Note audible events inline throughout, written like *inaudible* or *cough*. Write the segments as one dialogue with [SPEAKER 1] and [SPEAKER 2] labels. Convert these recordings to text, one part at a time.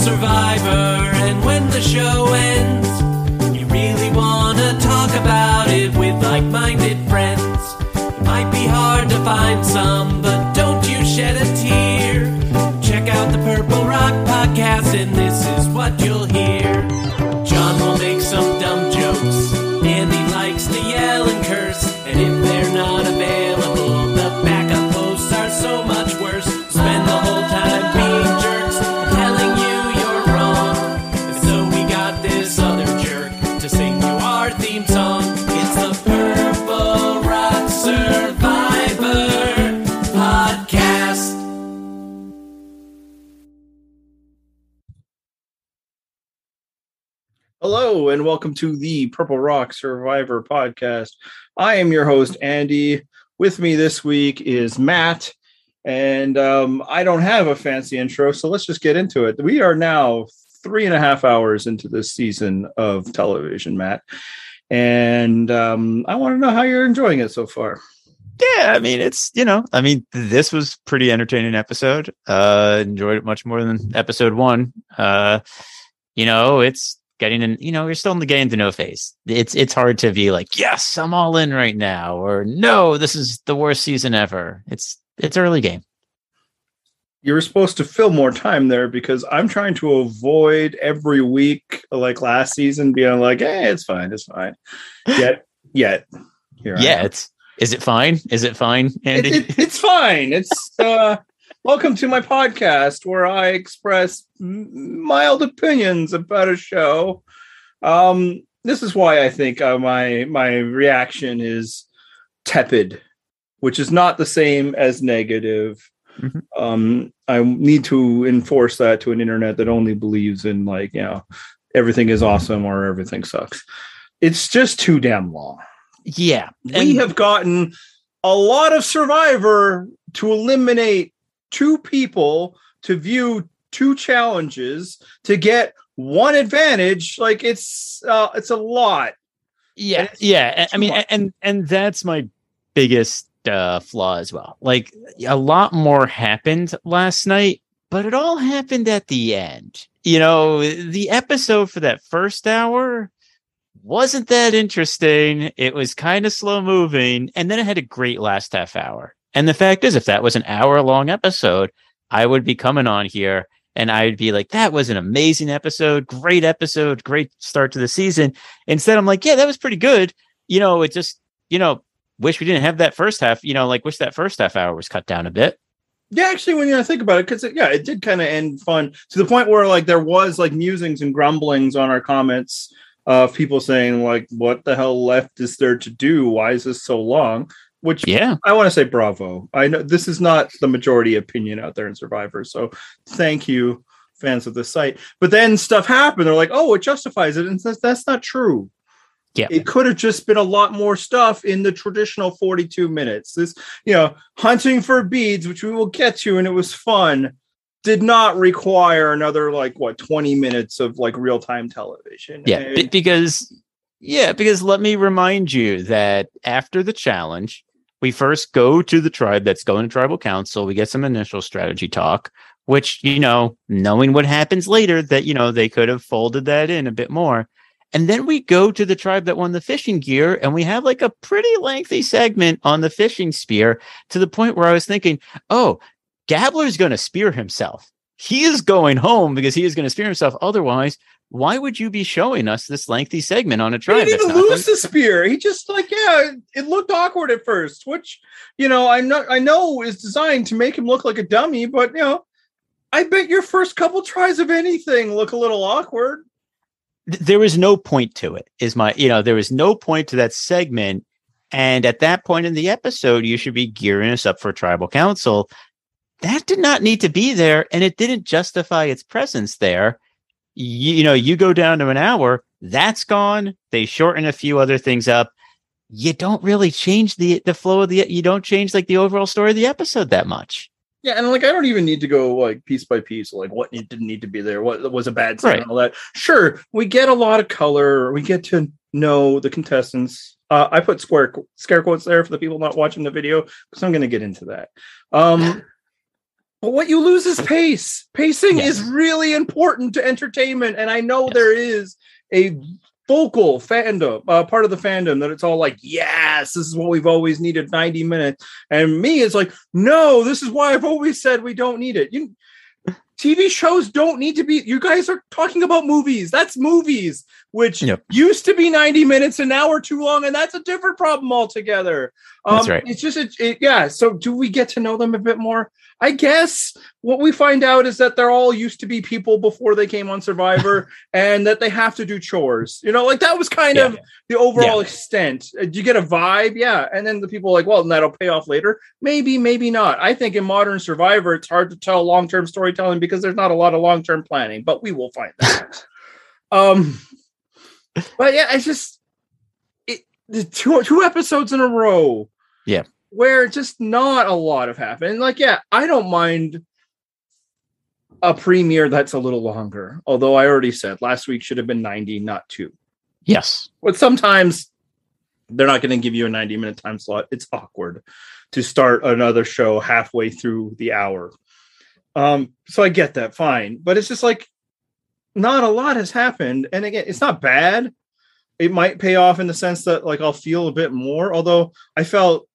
[SPEAKER 1] Survivor, and when the show ends, And
[SPEAKER 2] welcome to the Purple Rock Survivor podcast. I am your host, Andy. With me this week is Matt, and um, I don't have a fancy intro, so let's just get into it. We are now three and a half hours into this season of television, Matt, and um, I want to know how you're enjoying it so far.
[SPEAKER 3] Yeah, I mean it's you know, I mean this was pretty entertaining episode. Uh enjoyed it much more than episode 1. Uh you know, it's getting in, you know, you're still in the getting to know phase. It's it's hard to be like, "Yes, I'm all in right now," or "No, this is the worst season ever." It's it's early game.
[SPEAKER 2] You were supposed to fill more time there because I'm trying to avoid every week, like last season, being like, "Hey, it's fine, it's fine." *laughs* Yet, yet, here I
[SPEAKER 3] Yeah,
[SPEAKER 2] am.
[SPEAKER 3] it's is it fine? Is it fine, Andy?
[SPEAKER 2] It- it- it's fine. It's *laughs* uh, welcome to my podcast where I express mild opinions about a show. Um, this is why I think uh, my my reaction is tepid, which is not the same as negative.
[SPEAKER 3] Mhm.
[SPEAKER 2] Um, I need to enforce that to an internet that only believes in like you know everything is awesome or everything sucks. It's just too damn long
[SPEAKER 3] yeah.
[SPEAKER 2] we have gotten a lot of survivor to eliminate two people to view two challenges to get one advantage like it's uh it's a lot.
[SPEAKER 3] Yeah yeah I- mean
[SPEAKER 2] much.
[SPEAKER 3] and and that's my biggest uh flaw as well. Like a lot more happened last night but it all happened at the end. You know the episode for that first hour wasn't that interesting. It was kind of slow moving and then it had a great last half hour and the fact is if that was an hour long episode i would be coming on here and i'd be like that was an amazing episode great episode great start to the season Instead, I'm like, yeah, that was pretty good. You know, it just, you know, wish we didn't have that first half. You know, like wish that first half hour was cut down a bit.
[SPEAKER 2] yeah actually when you think about it because yeah it did kind of end fun to the point where like there was like musings and grumblings on our comments of people saying like what the hell left is there to do why is this so long which
[SPEAKER 3] Yeah,
[SPEAKER 2] I want to say bravo. I know this is not the majority opinion out there in Survivor, so thank you, fans of the site. But then stuff happened. They're like, "Oh, it justifies it," and that's, that's not true.
[SPEAKER 3] Yeah.
[SPEAKER 2] it could have just been a lot more stuff in the traditional forty-two minutes. This, you know, hunting for beads, which we will get to, and it was fun. Did not require another like what twenty minutes of like real-time television.
[SPEAKER 3] yeah,
[SPEAKER 2] And-
[SPEAKER 3] be- because yeah, because let me remind you that after the challenge, we first go to the tribe that's going to tribal council. We get some initial strategy talk, which you know, knowing what happens later, that you know they could have folded that in a bit more. And then we go to the tribe that won the fishing gear, and we have like a pretty lengthy segment on the fishing spear to the point where I was thinking, oh, Gabler's going to spear himself. He is going home because he is going to spear himself. Otherwise, why would you be showing us this lengthy segment on a tribe?
[SPEAKER 2] He
[SPEAKER 3] didn't
[SPEAKER 2] even lose the spear. He just like yeah, it looked awkward at first, which you know I know I know is designed to make him look like a dummy, but you know, I bet your first couple tries of anything look a little awkward.
[SPEAKER 3] Th- there was no point to it. Is my you know there was no point to that segment, and at that point in the episode, you should be gearing us up for tribal council. That did not need to be there, and it didn't justify its presence there. You, you know, you go down to an hour, that's gone. They shorten a few other things up. You don't really change the the flow of the. You don't change like the overall story of the episode that much.
[SPEAKER 2] Yeah, and like I don't even need to go like piece by piece, like what didn't need to be there, what was a bad scene,
[SPEAKER 3] Right.
[SPEAKER 2] all that. Sure, we get a lot of color, we get to know the contestants. Uh, I put square scare quotes there for the people not watching the video because I'm going to get into that. Um, *laughs* But what you lose is pace. Pacing
[SPEAKER 3] Yes.
[SPEAKER 2] is really important to entertainment. And I know there is a vocal fandom, uh, part of the fandom that it's all like, yes, this is what we've always needed 90 minutes. And me is like, no, this is why I've always said we don't need it. You TV shows don't need to be, you guys are talking about movies. That's movies, which
[SPEAKER 3] Yep.
[SPEAKER 2] used to be 90 minutes and now are too long. And that's a different problem altogether. Um,
[SPEAKER 3] That's right.
[SPEAKER 2] It's just, it, it- yeah. So do we get to know them a bit more? I guess what we find out is that they're all used to be people before they came on Survivor *laughs* and that they have to do chores. You know, like that was kind
[SPEAKER 3] Yeah.
[SPEAKER 2] of the overall extent. Uh, Do you get a vibe? Yeah. And then the people are like, well, that'll pay off later. Maybe, maybe not. I think in modern Survivor, it's hard to tell long term storytelling because there's not a lot of long term planning, but we will find that. *laughs* um, but yeah, it's just it, the two, two episodes in a row.
[SPEAKER 3] Yeah.
[SPEAKER 2] Where just not a lot of happened. Like, yeah, I don't mind a premiere that's a little longer. Although I already said last week should have been 90, not two.
[SPEAKER 3] Yes.
[SPEAKER 2] But sometimes they're not going to give you a 90 minute time slot. It's awkward to start another show halfway through the hour. Um, so I get that fine, but it's just like not a lot has happened. And again, it's not bad. It might pay off in the sense that like I'll feel a bit more, although I felt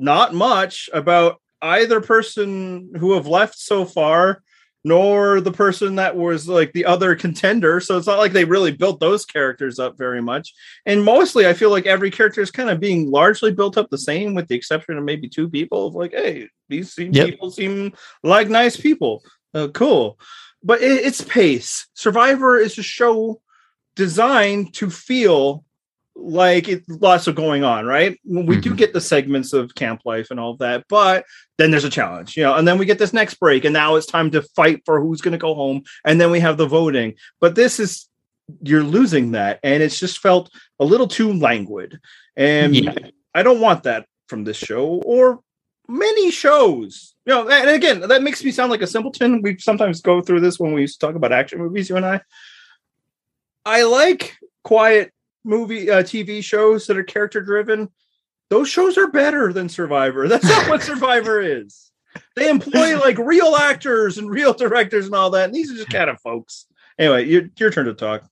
[SPEAKER 2] not much about either person who have left so far nor the person that was like the other contender. So it's not like they really built those characters up very much. And mostly, I feel like every character is kind of being largely built up the same, with the exception of maybe two people. Of like, hey, these seem,
[SPEAKER 3] Yep.
[SPEAKER 2] people seem like nice people. Uh, cool, but it, it's pace. Survivor is a show designed to feel like it lots of going on, right? We do
[SPEAKER 3] Mhm.
[SPEAKER 2] get the segments of camp life and all that, but then there's a challenge, you know, and then we get this next break, and now it's time to fight for who's going to go home, and then we have the voting. But this is you're losing that, and it's just felt a little too languid, and
[SPEAKER 3] Yeah.
[SPEAKER 2] I don't want that from this show or many shows. You know, and again, that makes me sound like a simpleton. We sometimes go through this when we talk about action movies, you and I. I like quiet movie uh, TV shows that are character driven. Those shows are better than Survivor. That's not what *laughs* Survivor is. They employ like real actors and real directors and all that. And these are just kind of folks. Anyway, your your turn to talk.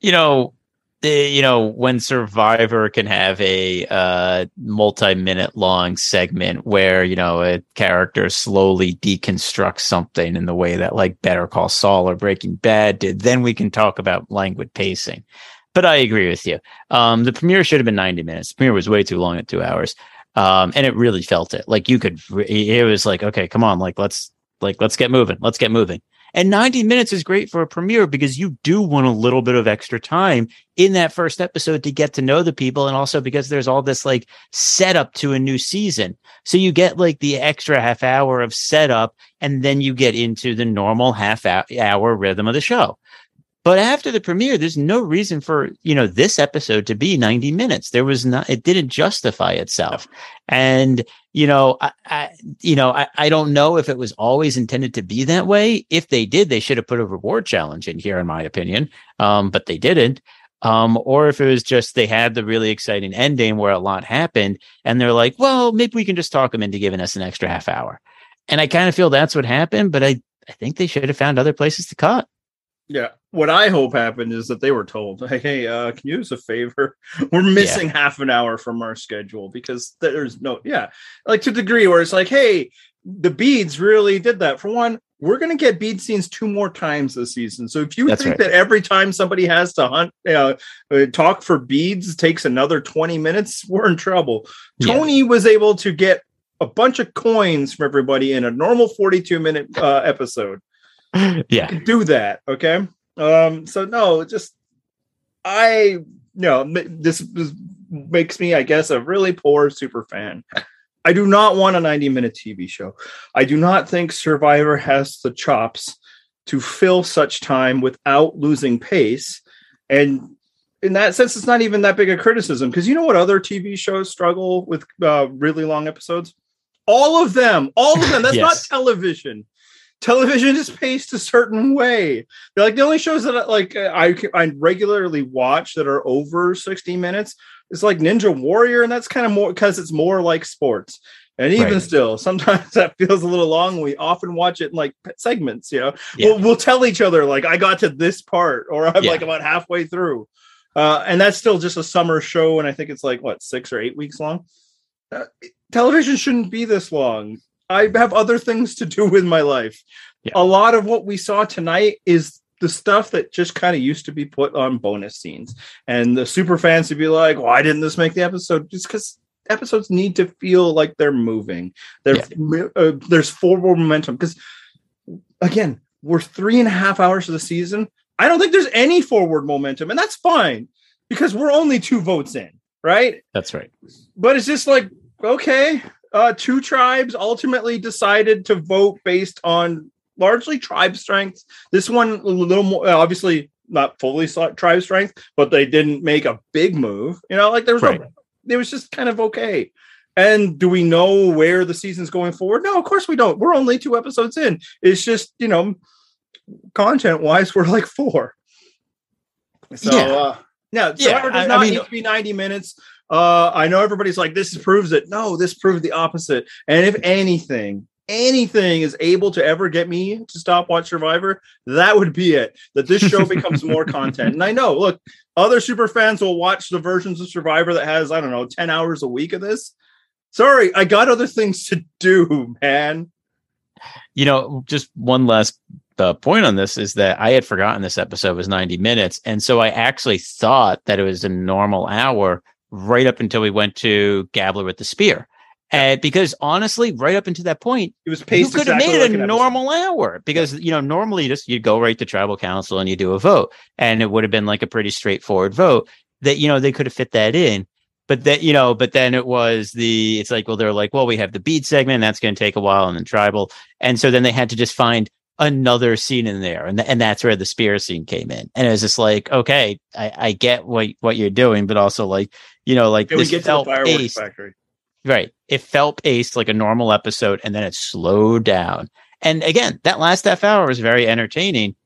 [SPEAKER 3] you know you know when survivor can have a uh multi-minute long segment where you know a character slowly deconstructs something in the way that like better call saul or breaking bad did then we can talk about languid pacing but i agree with you um the premiere should have been 90 minutes the premiere was way too long at two hours um and it really felt it like you could it was like okay come on like let's like let's get moving let's get moving and 90 minutes is great for a premiere because you do want a little bit of extra time in that first episode to get to know the people. And also because there's all this like setup to a new season. So you get like the extra half hour of setup and then you get into the normal half hour rhythm of the show. But after the premiere, there's no reason for, you know, this episode to be 90 minutes. There was not, it didn't justify itself. And, you know, I, I you know, I, I don't know if it was always intended to be that way. If they did, they should have put a reward challenge in here, in my opinion. Um, but they didn't. Um, or if it was just they had the really exciting ending where a lot happened and they're like, well, maybe we can just talk them into giving us an extra half hour. And I kind of feel that's what happened, but I, I think they should have found other places to cut.
[SPEAKER 2] Yeah. What I hope happened is that they were told, hey, hey uh, can you use a favor? *laughs* We're missing half an hour from our schedule because there's no, yeah, like to the degree where it's like, hey, the beads really did that. For one, we're going to get bead scenes two more times this season. So if you
[SPEAKER 3] That's
[SPEAKER 2] think
[SPEAKER 3] right.
[SPEAKER 2] that every time somebody has to hunt, uh, talk for beads takes another 20 minutes, *laughs* we're in trouble.
[SPEAKER 3] Yeah.
[SPEAKER 2] Tony was able to get a bunch of coins from everybody in a normal 42 minute uh, episode *laughs*
[SPEAKER 3] yeah.
[SPEAKER 2] do that okay? Um so no just i you know this, this makes me i guess a really poor super fan. I do not want a 90 minute tv show. I do not think survivor has the chops to fill such time without losing pace. And in that sense it's not even that big a criticism because you know what other tv shows struggle with uh, really long episodes? All of them all of them. That's not television television is paced a certain way. They're like the only shows that like I I regularly watch that are over 60 minutes is like Ninja Warrior, and that's kind of more because it's more like sports. And even
[SPEAKER 3] Right.
[SPEAKER 2] still, sometimes *laughs* that feels a little long. We often watch it in like segments, you know.
[SPEAKER 3] Yeah.
[SPEAKER 2] We'll, we'll tell each other like I got to this part, or I'm
[SPEAKER 3] Yeah.
[SPEAKER 2] like about halfway through. Uh, and that's still just a summer show, and I think it's like what six or eight weeks long. Uh, television shouldn't be this long. I have other things to do with my life.
[SPEAKER 3] Yeah.
[SPEAKER 2] A lot of what we saw tonight is the stuff that just kind of used to be put on bonus scenes, and the super fans would be like, "Why didn't this make the episode?" Just because episodes need to feel like they're moving. They're, uh, there's forward momentum because, again, we're three and a half hours of the season. I don't think there's any forward momentum, and that's fine because we're only two votes in, right?
[SPEAKER 3] That's right.
[SPEAKER 2] but it's just like okay uh two tribes ultimately decided to vote based on largely tribe strength this one a little more obviously not fully tribe strength but they didn't make a big move you know like there was
[SPEAKER 3] Right.
[SPEAKER 2] no, it was just kind of okay and do we know where the season's going forward no of course we don't we're only two episodes in it's just you know content wise we're like four so
[SPEAKER 3] Yeah.
[SPEAKER 2] uh yeah,
[SPEAKER 3] Yeah,
[SPEAKER 2] Survivor does
[SPEAKER 3] I- I
[SPEAKER 2] not
[SPEAKER 3] mean-
[SPEAKER 2] need to be 90 minutes. Uh, I know everybody's like, this proves it. No, this proved the opposite. And if anything, anything is able to ever get me to stop watch Survivor, that would be it. That this show becomes *laughs* more content. And I know, look, other super fans will watch the versions of Survivor that has, I don't know, 10 hours a week of this. Sorry, I got other things to do, man.
[SPEAKER 3] You know, just one last uh, point on this is that I had forgotten this episode was 90 minutes. And so I actually thought that it was a normal hour right up until we went to Gabler with the spear. And because honestly, right up until that point,
[SPEAKER 2] It was paced you
[SPEAKER 3] could have made it
[SPEAKER 2] an
[SPEAKER 3] a normal hour because you know normally you just you go right to tribal council and you do a vote. And it would have been like a pretty straightforward vote that you know they could have fit that in. But that you know but then it was the it's like well they're like well we have the beat segment that's going to take a while and then tribal. And so then they had to just find another scene in there and, th- and that's where the spear scene came in and it was just like okay i, I get what what you're doing but also like you know like
[SPEAKER 2] Can we
[SPEAKER 3] this
[SPEAKER 2] get to the
[SPEAKER 3] felt
[SPEAKER 2] fireworks
[SPEAKER 3] paced
[SPEAKER 2] factory?
[SPEAKER 3] Right. It felt paced like a normal episode and then it slowed down. And again, that last half hour was very entertaining,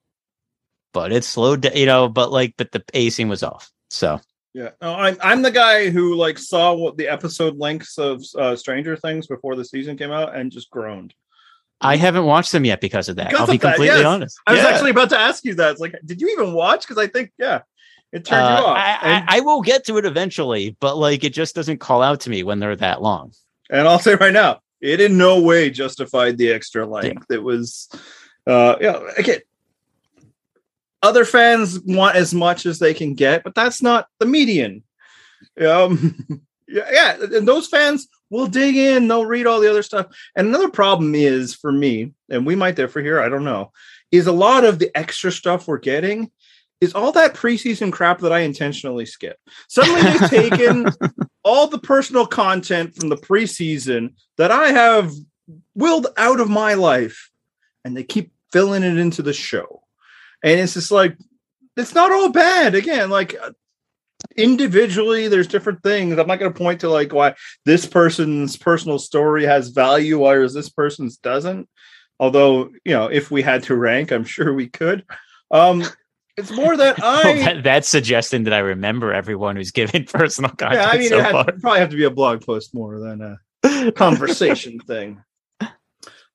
[SPEAKER 3] but it slowed down, you know, but like, but the pacing was off. So
[SPEAKER 2] Yeah, no, I'm I'm the guy who like saw what the episode lengths of uh, Stranger Things before the season came out and just groaned.
[SPEAKER 3] I haven't watched them yet because of that.
[SPEAKER 2] Because
[SPEAKER 3] I'll be
[SPEAKER 2] of that,
[SPEAKER 3] completely
[SPEAKER 2] yes.
[SPEAKER 3] honest.
[SPEAKER 2] I was
[SPEAKER 3] Yeah.
[SPEAKER 2] actually about to ask you that. It's like, did you even watch? Because I think, yeah, it turned
[SPEAKER 3] Uh,
[SPEAKER 2] you off.
[SPEAKER 3] I,
[SPEAKER 2] and,
[SPEAKER 3] I, I will get to it eventually, but like it just doesn't call out to me when they're that long.
[SPEAKER 2] and I'll say right now, it in no way justified the extra length. It was, uh, yeah, again, other fans want as much as they can get, but that's not the median. Um, *laughs* yeah, yeah, and those fans will dig in, they'll read all the other stuff. And another problem is for me, and we might differ here, I don't know, is a lot of the extra stuff we're getting is all that preseason crap that I intentionally skip. Suddenly they've *laughs* taken all the personal content from the preseason that I have willed out of my life and they keep filling it into the show. And it's just like, it's not all bad. Again, like individually, there's different things. I'm not going to point to like why this person's personal story has value, whereas this person's doesn't. Although, you know, if we had to rank, I'm sure we could. Um, it's more that *laughs*
[SPEAKER 3] Well,
[SPEAKER 2] I.
[SPEAKER 3] that, that's suggesting that I remember everyone who's given *laughs* personal content
[SPEAKER 2] yeah, I mean,
[SPEAKER 3] so
[SPEAKER 2] it had, probably have to be a blog post more than a *laughs* conversation thing.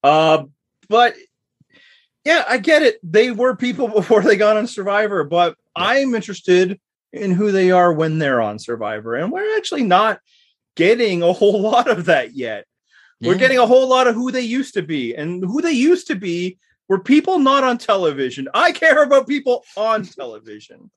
[SPEAKER 2] Uh, but yeah, I get it. They were people before they got on Survivor, but I'm interested in who they are when they're on Survivor, and we're actually not getting a whole *laughs* lot of that yet. We're getting a whole lot of who they used to be, and who they used to be were people not on television. I care about people on television.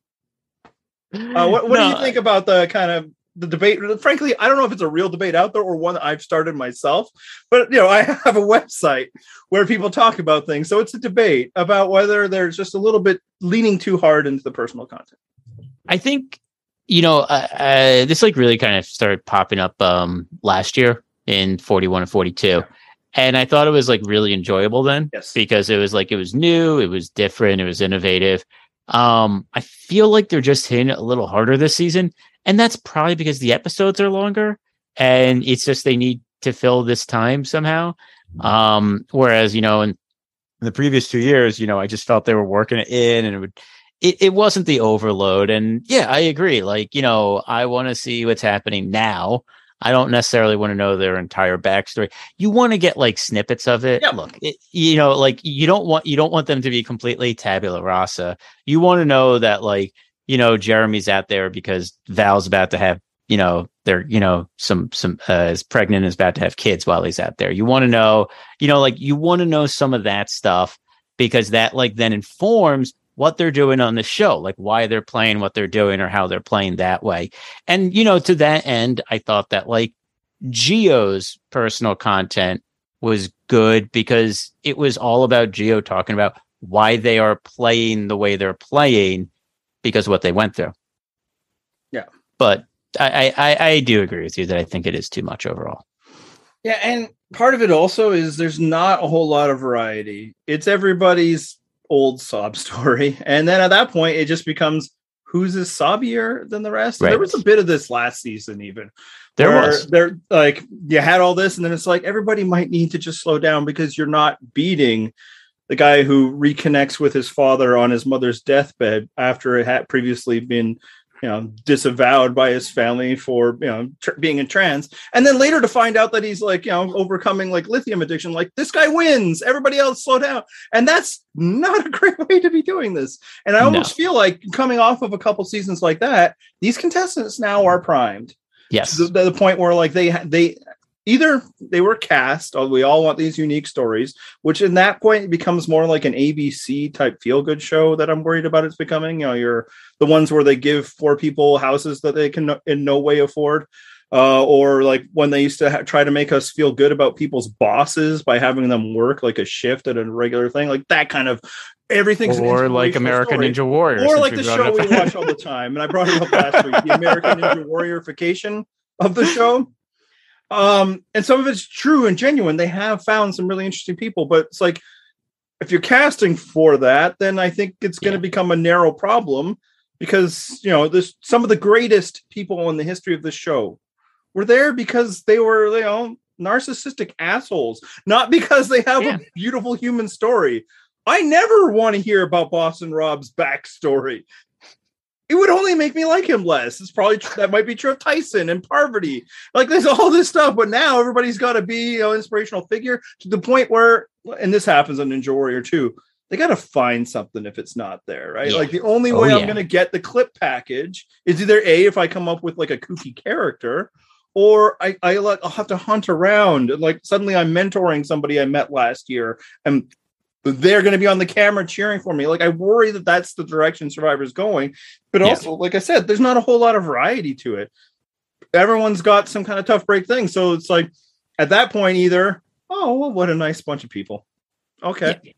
[SPEAKER 2] Uh, what what do you think about the kind of the debate? Frankly, I don't know if it's a real debate out there or one that I've started myself. But you know, *laughs* I have a website where people talk about things, so it's a debate about whether there's just a little bit leaning too hard into the personal content.
[SPEAKER 3] I think you know uh, uh, this like really kind of started popping up um last year in 41 and 42 and i thought it was like really enjoyable then
[SPEAKER 2] Yes.
[SPEAKER 3] because it was like it was new it was different it was innovative. Um i feel like they're just hitting it a little harder this season and that's probably because the episodes are longer and it's just they need to fill this time somehow. Um whereas you know in in the previous two years, you know, I just felt they were working it in and it would it, it wasn't the overload. And yeah, I agree. Like, you know, I want to see what's happening now. I don't necessarily want to know their entire backstory. You want to get like snippets of it.
[SPEAKER 2] Yeah.
[SPEAKER 3] Look, it, you know, like you don't want you don't want them to be completely tabula rasa. You want to know that like you know Jeremy's out there because Val's about to have you know they're you know some some uh, is pregnant and is about to have kids while he's out there. You want to know you know like you want to know some of that stuff because that like then informs what they're doing on the show, like why they're playing what they're doing or how they're playing that way. And, you know, to that end, I thought that like Geo's personal content was good because it was all about Geo talking about why they are playing the way they're playing because of what they went through.
[SPEAKER 2] Yeah.
[SPEAKER 3] But I, I, I do agree with you that I think it is too much overall.
[SPEAKER 2] Yeah, and part of it also is there's not a whole lot of variety. It's everybody's old sob *laughs* story. And then at that point, it just becomes who's is sobbier than the rest. And There was a bit of this last season, even.
[SPEAKER 3] There was.
[SPEAKER 2] They're like, you had all this, and then it's like everybody might need to just slow down because you're not beating the guy who reconnects with his father on his mother's deathbed after it had previously been you know disavowed by his family for you know tr- being in trans and then later to find out that he's like you know overcoming like lithium addiction like this guy wins everybody else slow down and that's not a *laughs* great way to be doing this and i
[SPEAKER 3] No.
[SPEAKER 2] almost feel like coming off of a couple seasons like that these contestants now are primed
[SPEAKER 3] Yes.
[SPEAKER 2] to the, the point where like they they either they were cast or we all want these unique stories which in that point becomes more like an abc type feel good show that i'm worried about it's becoming you know you're the ones where they give four people houses that they can in no way afford uh, or like when they used to ha- try to make us feel good about people's bosses by having them work like a shift at a regular thing like that kind of everything's
[SPEAKER 3] or like American
[SPEAKER 2] story
[SPEAKER 3] Ninja Warrior.
[SPEAKER 2] or like the show we watch all the time, and I brought it up last week, the American *laughs* Ninja Warriorification of the show. Um, and some of it's true and genuine. They have found some really interesting people, but it's like if you're casting for that, then I think it's going to
[SPEAKER 3] Yeah.
[SPEAKER 2] become a narrow problem because you know there's some of the greatest people in the history of the show were there because they were you know narcissistic assholes, not because they have
[SPEAKER 3] Yeah.
[SPEAKER 2] a beautiful human story. I never want to hear about Boston Rob's backstory. It would only make me like him less. It's probably tr- that might be true of Tyson and Parvati. Like there's all this stuff, but now everybody's got to be you know, inspirational figure to the point where, and this happens on Ninja Warrior too. They got to find something if it's not there, right?
[SPEAKER 3] Yeah.
[SPEAKER 2] Like the only
[SPEAKER 3] Oh,
[SPEAKER 2] way I'm
[SPEAKER 3] yeah.
[SPEAKER 2] going to get the clip package is either a if I come up with like a kooky character, or I I like I'll have to hunt around. Like suddenly I'm mentoring somebody I met last year, and they're going to be on the camera cheering for me. Like I worry that that's the direction Survivor's going. But
[SPEAKER 3] Yeah.
[SPEAKER 2] also, like I said, there's not a whole lot of variety to it. Everyone's got some kind of tough break thing, so it's like at that point, either oh well, what a nice bunch of people, okay,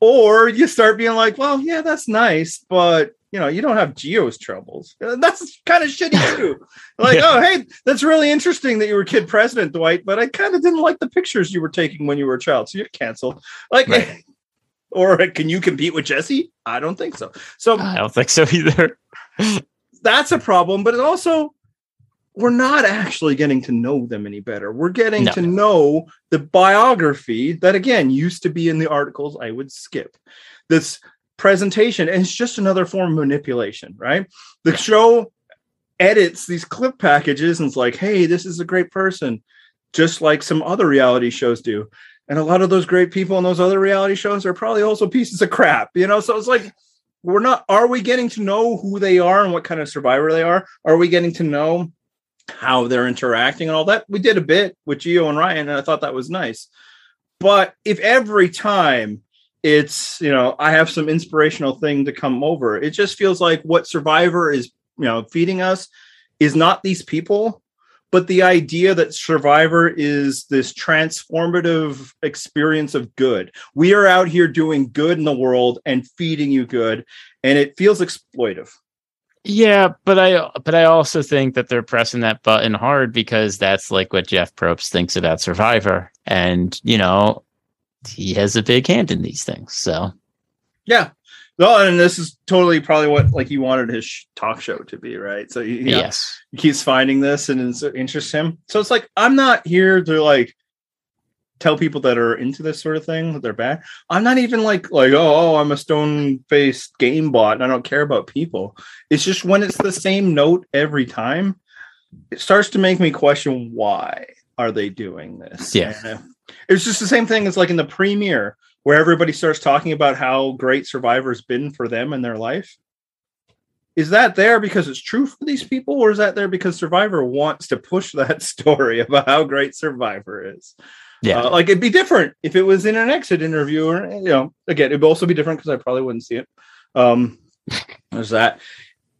[SPEAKER 2] or you start being like, well, yeah, that's nice, but you know, you don't have Geo's troubles. Uh, That's kind of shitty *laughs* too. like,
[SPEAKER 3] Yeah.
[SPEAKER 2] oh, hey, that's really interesting that you were kid president, Dwight, but I kind of didn't like the pictures you were taking when you were a child, so you're canceled. Like,
[SPEAKER 3] Right.
[SPEAKER 2] Or can you compete with Jesse? I don't think so. So
[SPEAKER 3] I don't think so either. *laughs*
[SPEAKER 2] that's a problem, but it also we're not actually getting to know them any better. We're getting
[SPEAKER 3] No.
[SPEAKER 2] to know the biography that again used to be in the articles I would skip. This presentation and it's just another form of manipulation, right? The show edits these clip packages and it's like, "Hey, this is a great person." Just like some other reality shows do. And a lot of those great people in those other reality shows are probably also pieces of crap, you know? So it's like we're not are we getting to know who they are and what kind of survivor they are? Are we getting to know how they're interacting and all that? We did a bit with geo and ryan and i thought that was nice. But if every time it's you know i have some inspirational thing to come over it just feels like what survivor is you know feeding us is not these people but the idea that survivor is this transformative experience of good. We are out here doing good in the world and feeding you good and it feels exploitive
[SPEAKER 3] Yeah, but I but I also think that they're pressing that button hard because that's like what Jeff Probst thinks about Survivor, and you know he has a big hand in these things. So.
[SPEAKER 2] Yeah well and this is totally probably what like he wanted his sh- talk show to be right so he, know,
[SPEAKER 3] yes,
[SPEAKER 2] he keeps finding this and it's- it interests him so it's like i'm not here to like tell people that are into this sort of thing that they're bad. I'm not even like like oh, oh I'm a stone faced game bot and I don't care about people. It's just when it's the same note every time, it starts to make me question why are they doing this?
[SPEAKER 3] Yeah.
[SPEAKER 2] Uh, it's just the same thing as like in the premiere where everybody starts talking about how great Survivor's been for them in their life. Is that there because it's true for these people, or is that there because Survivor wants to push *laughs* that story about how great Survivor is?
[SPEAKER 3] Yeah.
[SPEAKER 2] Uh, like it'd be different if it was in an exit interview, or you know, again, it'd also be different because I probably wouldn't see it. Um, *laughs* there's that.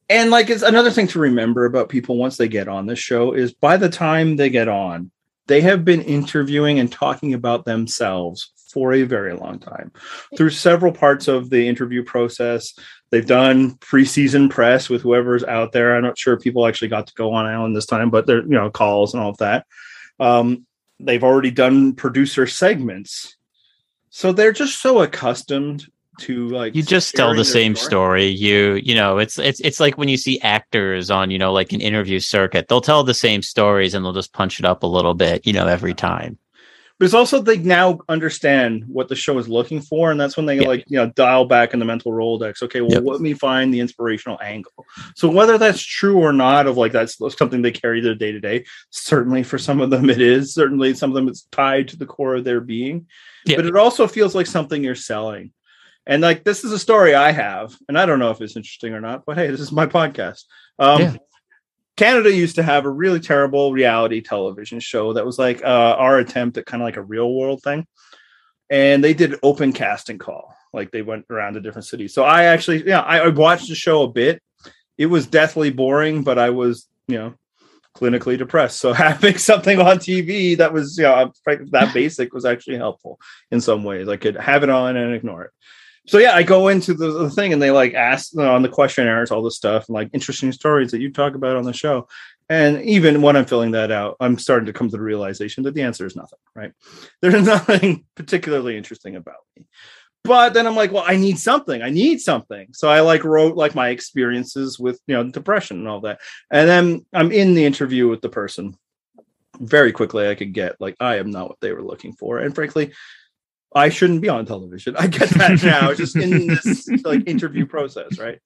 [SPEAKER 2] And like it's another thing to remember about people once they get on this show is by the time they get on, they have been interviewing and talking about themselves for a very long time through several parts of the interview process. They've done preseason press with whoever's out there. I'm not sure if people actually got to go on Alan this time, but they're you know calls and all of that. Um, they've already done producer segments, so they're just so accustomed to like
[SPEAKER 3] you just tell the
[SPEAKER 2] their
[SPEAKER 3] same story. You you know, it's it's it's like when you see actors on, you know, like an interview circuit. They'll tell the same stories and they'll just punch it up a little bit, you know, every time.
[SPEAKER 2] But it's also they now understand what the show is looking for, and that's when they
[SPEAKER 3] Yeah.
[SPEAKER 2] like you know dial back in the mental Rolodex. Okay, well,
[SPEAKER 3] Yep.
[SPEAKER 2] let me find the inspirational angle. So whether that's true or not, of like that's something they carry their day to day. Certainly, for some of them, it is. Certainly, some of them it's tied to the core of their being.
[SPEAKER 3] Yeah.
[SPEAKER 2] But it also feels like something you're selling. And like this is a story I have, and I don't know if it's interesting or not. But hey, this is my podcast. Um,
[SPEAKER 3] Yeah.
[SPEAKER 2] Canada used to have a really terrible reality television show that was like uh, our attempt at kind of like a real world thing. And they did open casting call. Like they went around to different cities. So I actually, yeah, I, I watched the show a bit. It was deathly boring, but I was, you know, clinically depressed. So *laughs* having something on TV that was, you know, that basic was actually helpful in some ways. I could have it on and ignore it. So yeah, I go into the, the thing and they like ask you know, on the questionnaires all this stuff and like interesting stories that you talk about on the show. And even when I'm filling that out, I'm starting to come to the realization that the answer is nothing, right? There's *laughs* nothing particularly interesting about me. But then I'm like, well, I need something. I need something. So I like wrote like my experiences with, you know, depression and all that. And then I'm in the interview with the person. Very quickly I could get like I am not what they were looking for. And frankly, I shouldn't be on television. I get that *laughs* now. Just in this like interview process, right?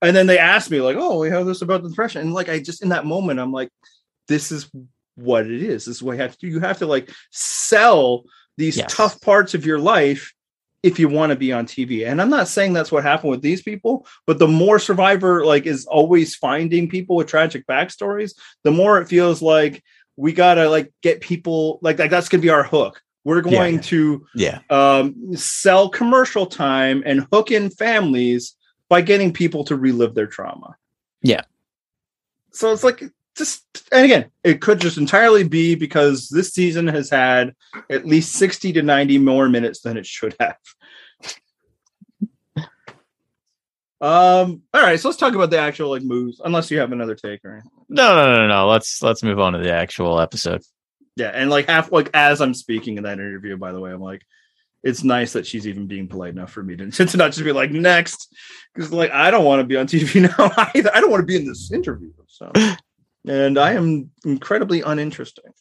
[SPEAKER 2] And then they asked me, like, oh, we have this about the depression. And like I just in that moment, I'm like, this is what it is. This is what you have to do. You have to like sell these
[SPEAKER 3] Yes.
[SPEAKER 2] tough parts of your life if you want to be on TV. And I'm not saying that's what happened with these people, but the more Survivor like is always finding people with tragic backstories, the more it feels like we gotta like get people like, like that's gonna be our hook. We're
[SPEAKER 3] Yeah.
[SPEAKER 2] going to
[SPEAKER 3] Yeah.
[SPEAKER 2] um, sell commercial time and hook in families by getting people to relive their trauma.
[SPEAKER 3] Yeah.
[SPEAKER 2] So it's like just and again, it could just entirely be because this season has had at least 60 to 90 more minutes than it should have. *laughs* Um, all right, so let's talk about the actual like moves, unless you have another take or anything.
[SPEAKER 3] No, no, no, no. Let's let's move on to the actual episode.
[SPEAKER 2] Yeah, and like half like as I'm speaking in that interview, by the way, I'm like, it's nice that she's even being polite enough for me to, *laughs* to not just be like next, because like I don't want to be on TV *laughs* now either. I don't want to be in this interview. So, *laughs* and I am incredibly uninteresting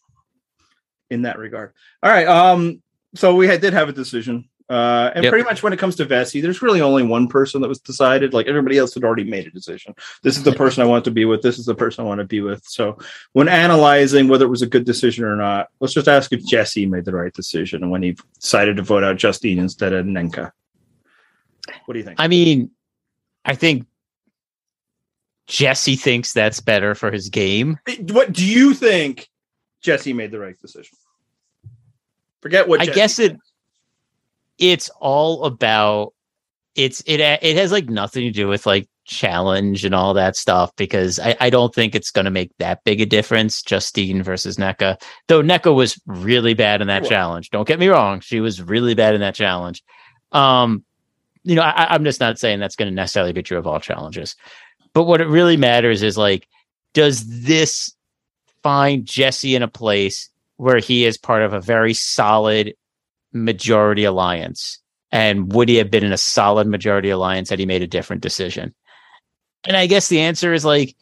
[SPEAKER 2] in that regard. All right, um, so we had, did have a decision. Uh, and
[SPEAKER 3] Yep.
[SPEAKER 2] pretty much when it comes to Vesi, there's really only one person that was decided. Like everybody else had already made a decision. This is the person I want to be with. This is the person I want to be with. So when analyzing whether it was a good decision or not, let's just ask if Jesse made the right decision and when he decided to vote out Justine instead of Nneka. What do you think?
[SPEAKER 3] I mean, I think Jesse thinks that's better for his game.
[SPEAKER 2] what do you think Jesse made the right decision? Forget what
[SPEAKER 3] I
[SPEAKER 2] Jesse
[SPEAKER 3] guess it-. It's all about it's it it has like nothing to do with like challenge and all that stuff because I, I don't think it's going to make that big a difference. Justine versus Nneka, though Nneka was really bad in that
[SPEAKER 2] Well-
[SPEAKER 3] challenge. Don't get me wrong, she was really bad in that challenge. Um, you know, I, I'm just not saying that's going to necessarily be true of all challenges, but what it really matters is like, does this find Jesse in a place where he is part of a very solid majority alliance? And would he have been in a solid majority alliance had he made a different decision? And I guess the answer is like,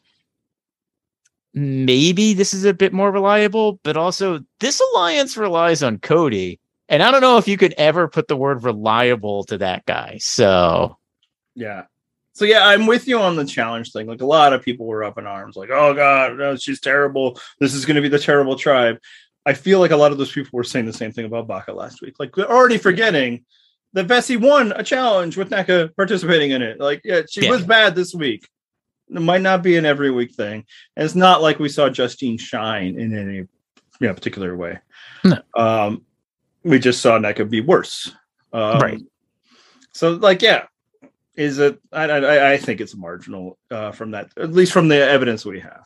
[SPEAKER 3] maybe this is a bit more reliable, but also this alliance relies on Cody. And I don't know if you could ever put the word reliable to that guy. So
[SPEAKER 2] Yeah. So yeah, I'm with you on the challenge thing. Like a lot of people were up in arms, like, "Oh God, no, she's terrible. This is going to be the terrible tribe." I feel like a lot of those people were saying the same thing about Baka last week. Like they're already forgetting that Vesi won a challenge with Nneka participating in it. Like, yeah, she
[SPEAKER 3] Yeah.
[SPEAKER 2] was bad this week. It might not be an every week thing, and it's not like we saw Justine shine in any you know, particular way.
[SPEAKER 3] No.
[SPEAKER 2] Um, we just saw Nneka be worse. Um,
[SPEAKER 3] Right.
[SPEAKER 2] So, like, yeah, is it? I, I, I think it's marginal uh, from that, at least from the evidence we have.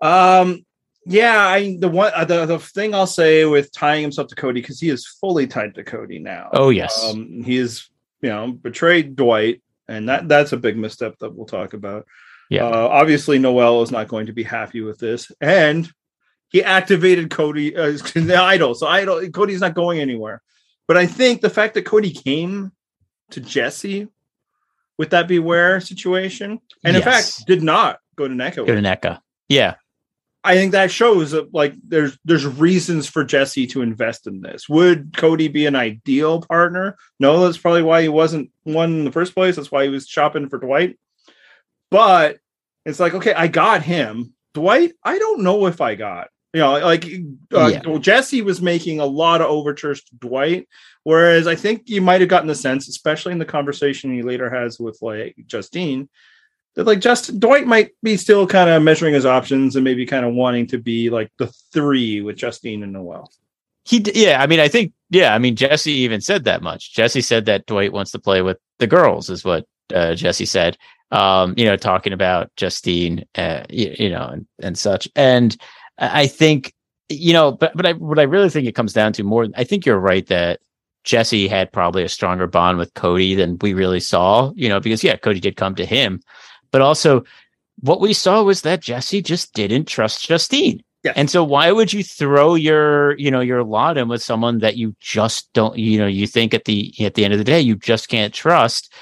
[SPEAKER 2] Um, yeah, I the one uh, the the thing I'll say with tying himself to Cody because he is fully tied to Cody now.
[SPEAKER 3] oh yes.
[SPEAKER 2] Um, he is, you know, betrayed Dwight, and that that's a big misstep that we'll talk about.
[SPEAKER 3] Yeah.
[SPEAKER 2] Uh, obviously, Noelle is not going to be happy with this, and he activated Cody uh, *laughs* the idol. So idol Cody's not going anywhere. But I think the fact that Cody came to Jesse with that beware situation, and in fact did not go to Nneka.
[SPEAKER 3] Go to Nneka. Yeah.
[SPEAKER 2] I think that shows that like there's there's reasons for Jesse to invest in this. Would Cody be an ideal partner? No, that's probably why he wasn't one in the first place. That's why he was shopping for Dwight. But it's like, okay, I got him. Dwight, I don't know if I got. You know, like uh,
[SPEAKER 3] Yeah.
[SPEAKER 2] Jesse was making a lot of overtures to Dwight, whereas I think you might have gotten the sense, especially in the conversation he later has with like Justine, that like just Dwight might be still kind of measuring his options and maybe kind of wanting to be like the three with Justine and Noelle.
[SPEAKER 3] He yeah, I mean I think yeah, I mean Jesse even said that much. Jesse said that Dwight wants to play with the girls is what uh, Jesse said. Um, you know, talking about Justine uh, you, you know and, and such. And I I think you know, but but I what I really think it comes down to more I think you're right that Jesse had probably a stronger bond with Cody than we really saw, you know, because yeah, Cody did come to him, but also what we saw was that Jesse just didn't trust Justine.
[SPEAKER 2] Yes.
[SPEAKER 3] And so why would you throw your, you know, your lot in with someone that you just don't, you know, you think at the at the end of the day you just can't trust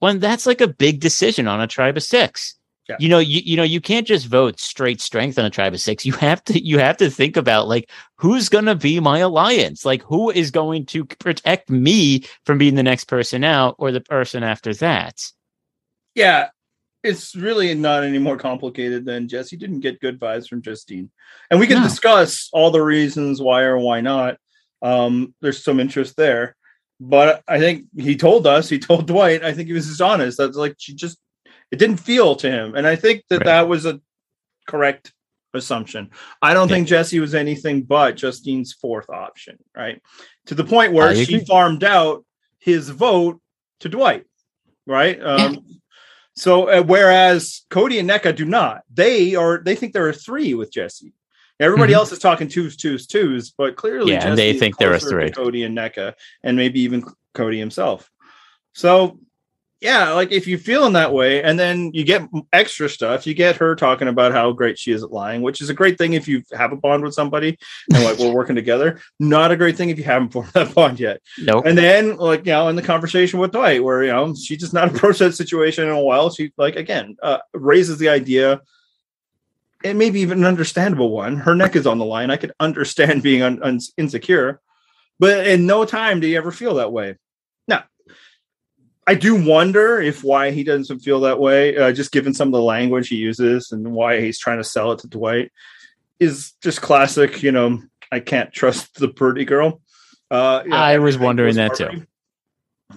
[SPEAKER 3] when that's like a big decision on a tribe of six.
[SPEAKER 2] Yeah.
[SPEAKER 3] You know, you you know, you can't just vote straight strength on a tribe of six. You have to you have to think about like who's gonna be my alliance? Like who is going to protect me from being the next person out or the person after that?
[SPEAKER 2] Yeah, it's really not any more complicated than Jesse didn't get good vibes from Justine. And we can
[SPEAKER 3] No.
[SPEAKER 2] discuss all the reasons why or why not. Um, there's some interest there. But I think he told us, he told Dwight, I think he was just honest. That's like she just it didn't feel to him. And I think that
[SPEAKER 3] Right.
[SPEAKER 2] that was a correct assumption. I don't
[SPEAKER 3] Yeah.
[SPEAKER 2] think Jesse was anything but Justine's fourth option, right? To the point where she farmed out his vote to Dwight, right? Um, So uh, whereas Cody and Nneka do not, they are they think there are three with Jesse. Everybody
[SPEAKER 3] Mhm.
[SPEAKER 2] else is talking twos, twos, twos, but clearly,
[SPEAKER 3] Yeah, and they think there are three.
[SPEAKER 2] Cody and Nneka, and maybe even Cody himself. So, yeah, like if you're feeling that way, and then you get extra stuff, you get her talking about how great she is at lying, which is a great thing if you have a bond with somebody and like we're working together. Not a great thing if you haven't *laughs* formed that bond yet.
[SPEAKER 3] Nope.
[SPEAKER 2] And then, like, you know, in the conversation with Dwight, where, you know, she just not *laughs* approached that situation in a while. She, like, again, uh, raises the idea, and maybe even an understandable one. Her neck is on the line. I could understand being un- un- insecure, but in no time do you ever feel that way. Now, I do wonder if why he doesn't feel that way, uh, just given some of the language he uses and why he's trying to sell it to Dwight, is just classic, you know, I can't trust the pretty girl. Uh, you know,
[SPEAKER 3] I was wondering
[SPEAKER 2] goes
[SPEAKER 3] that too.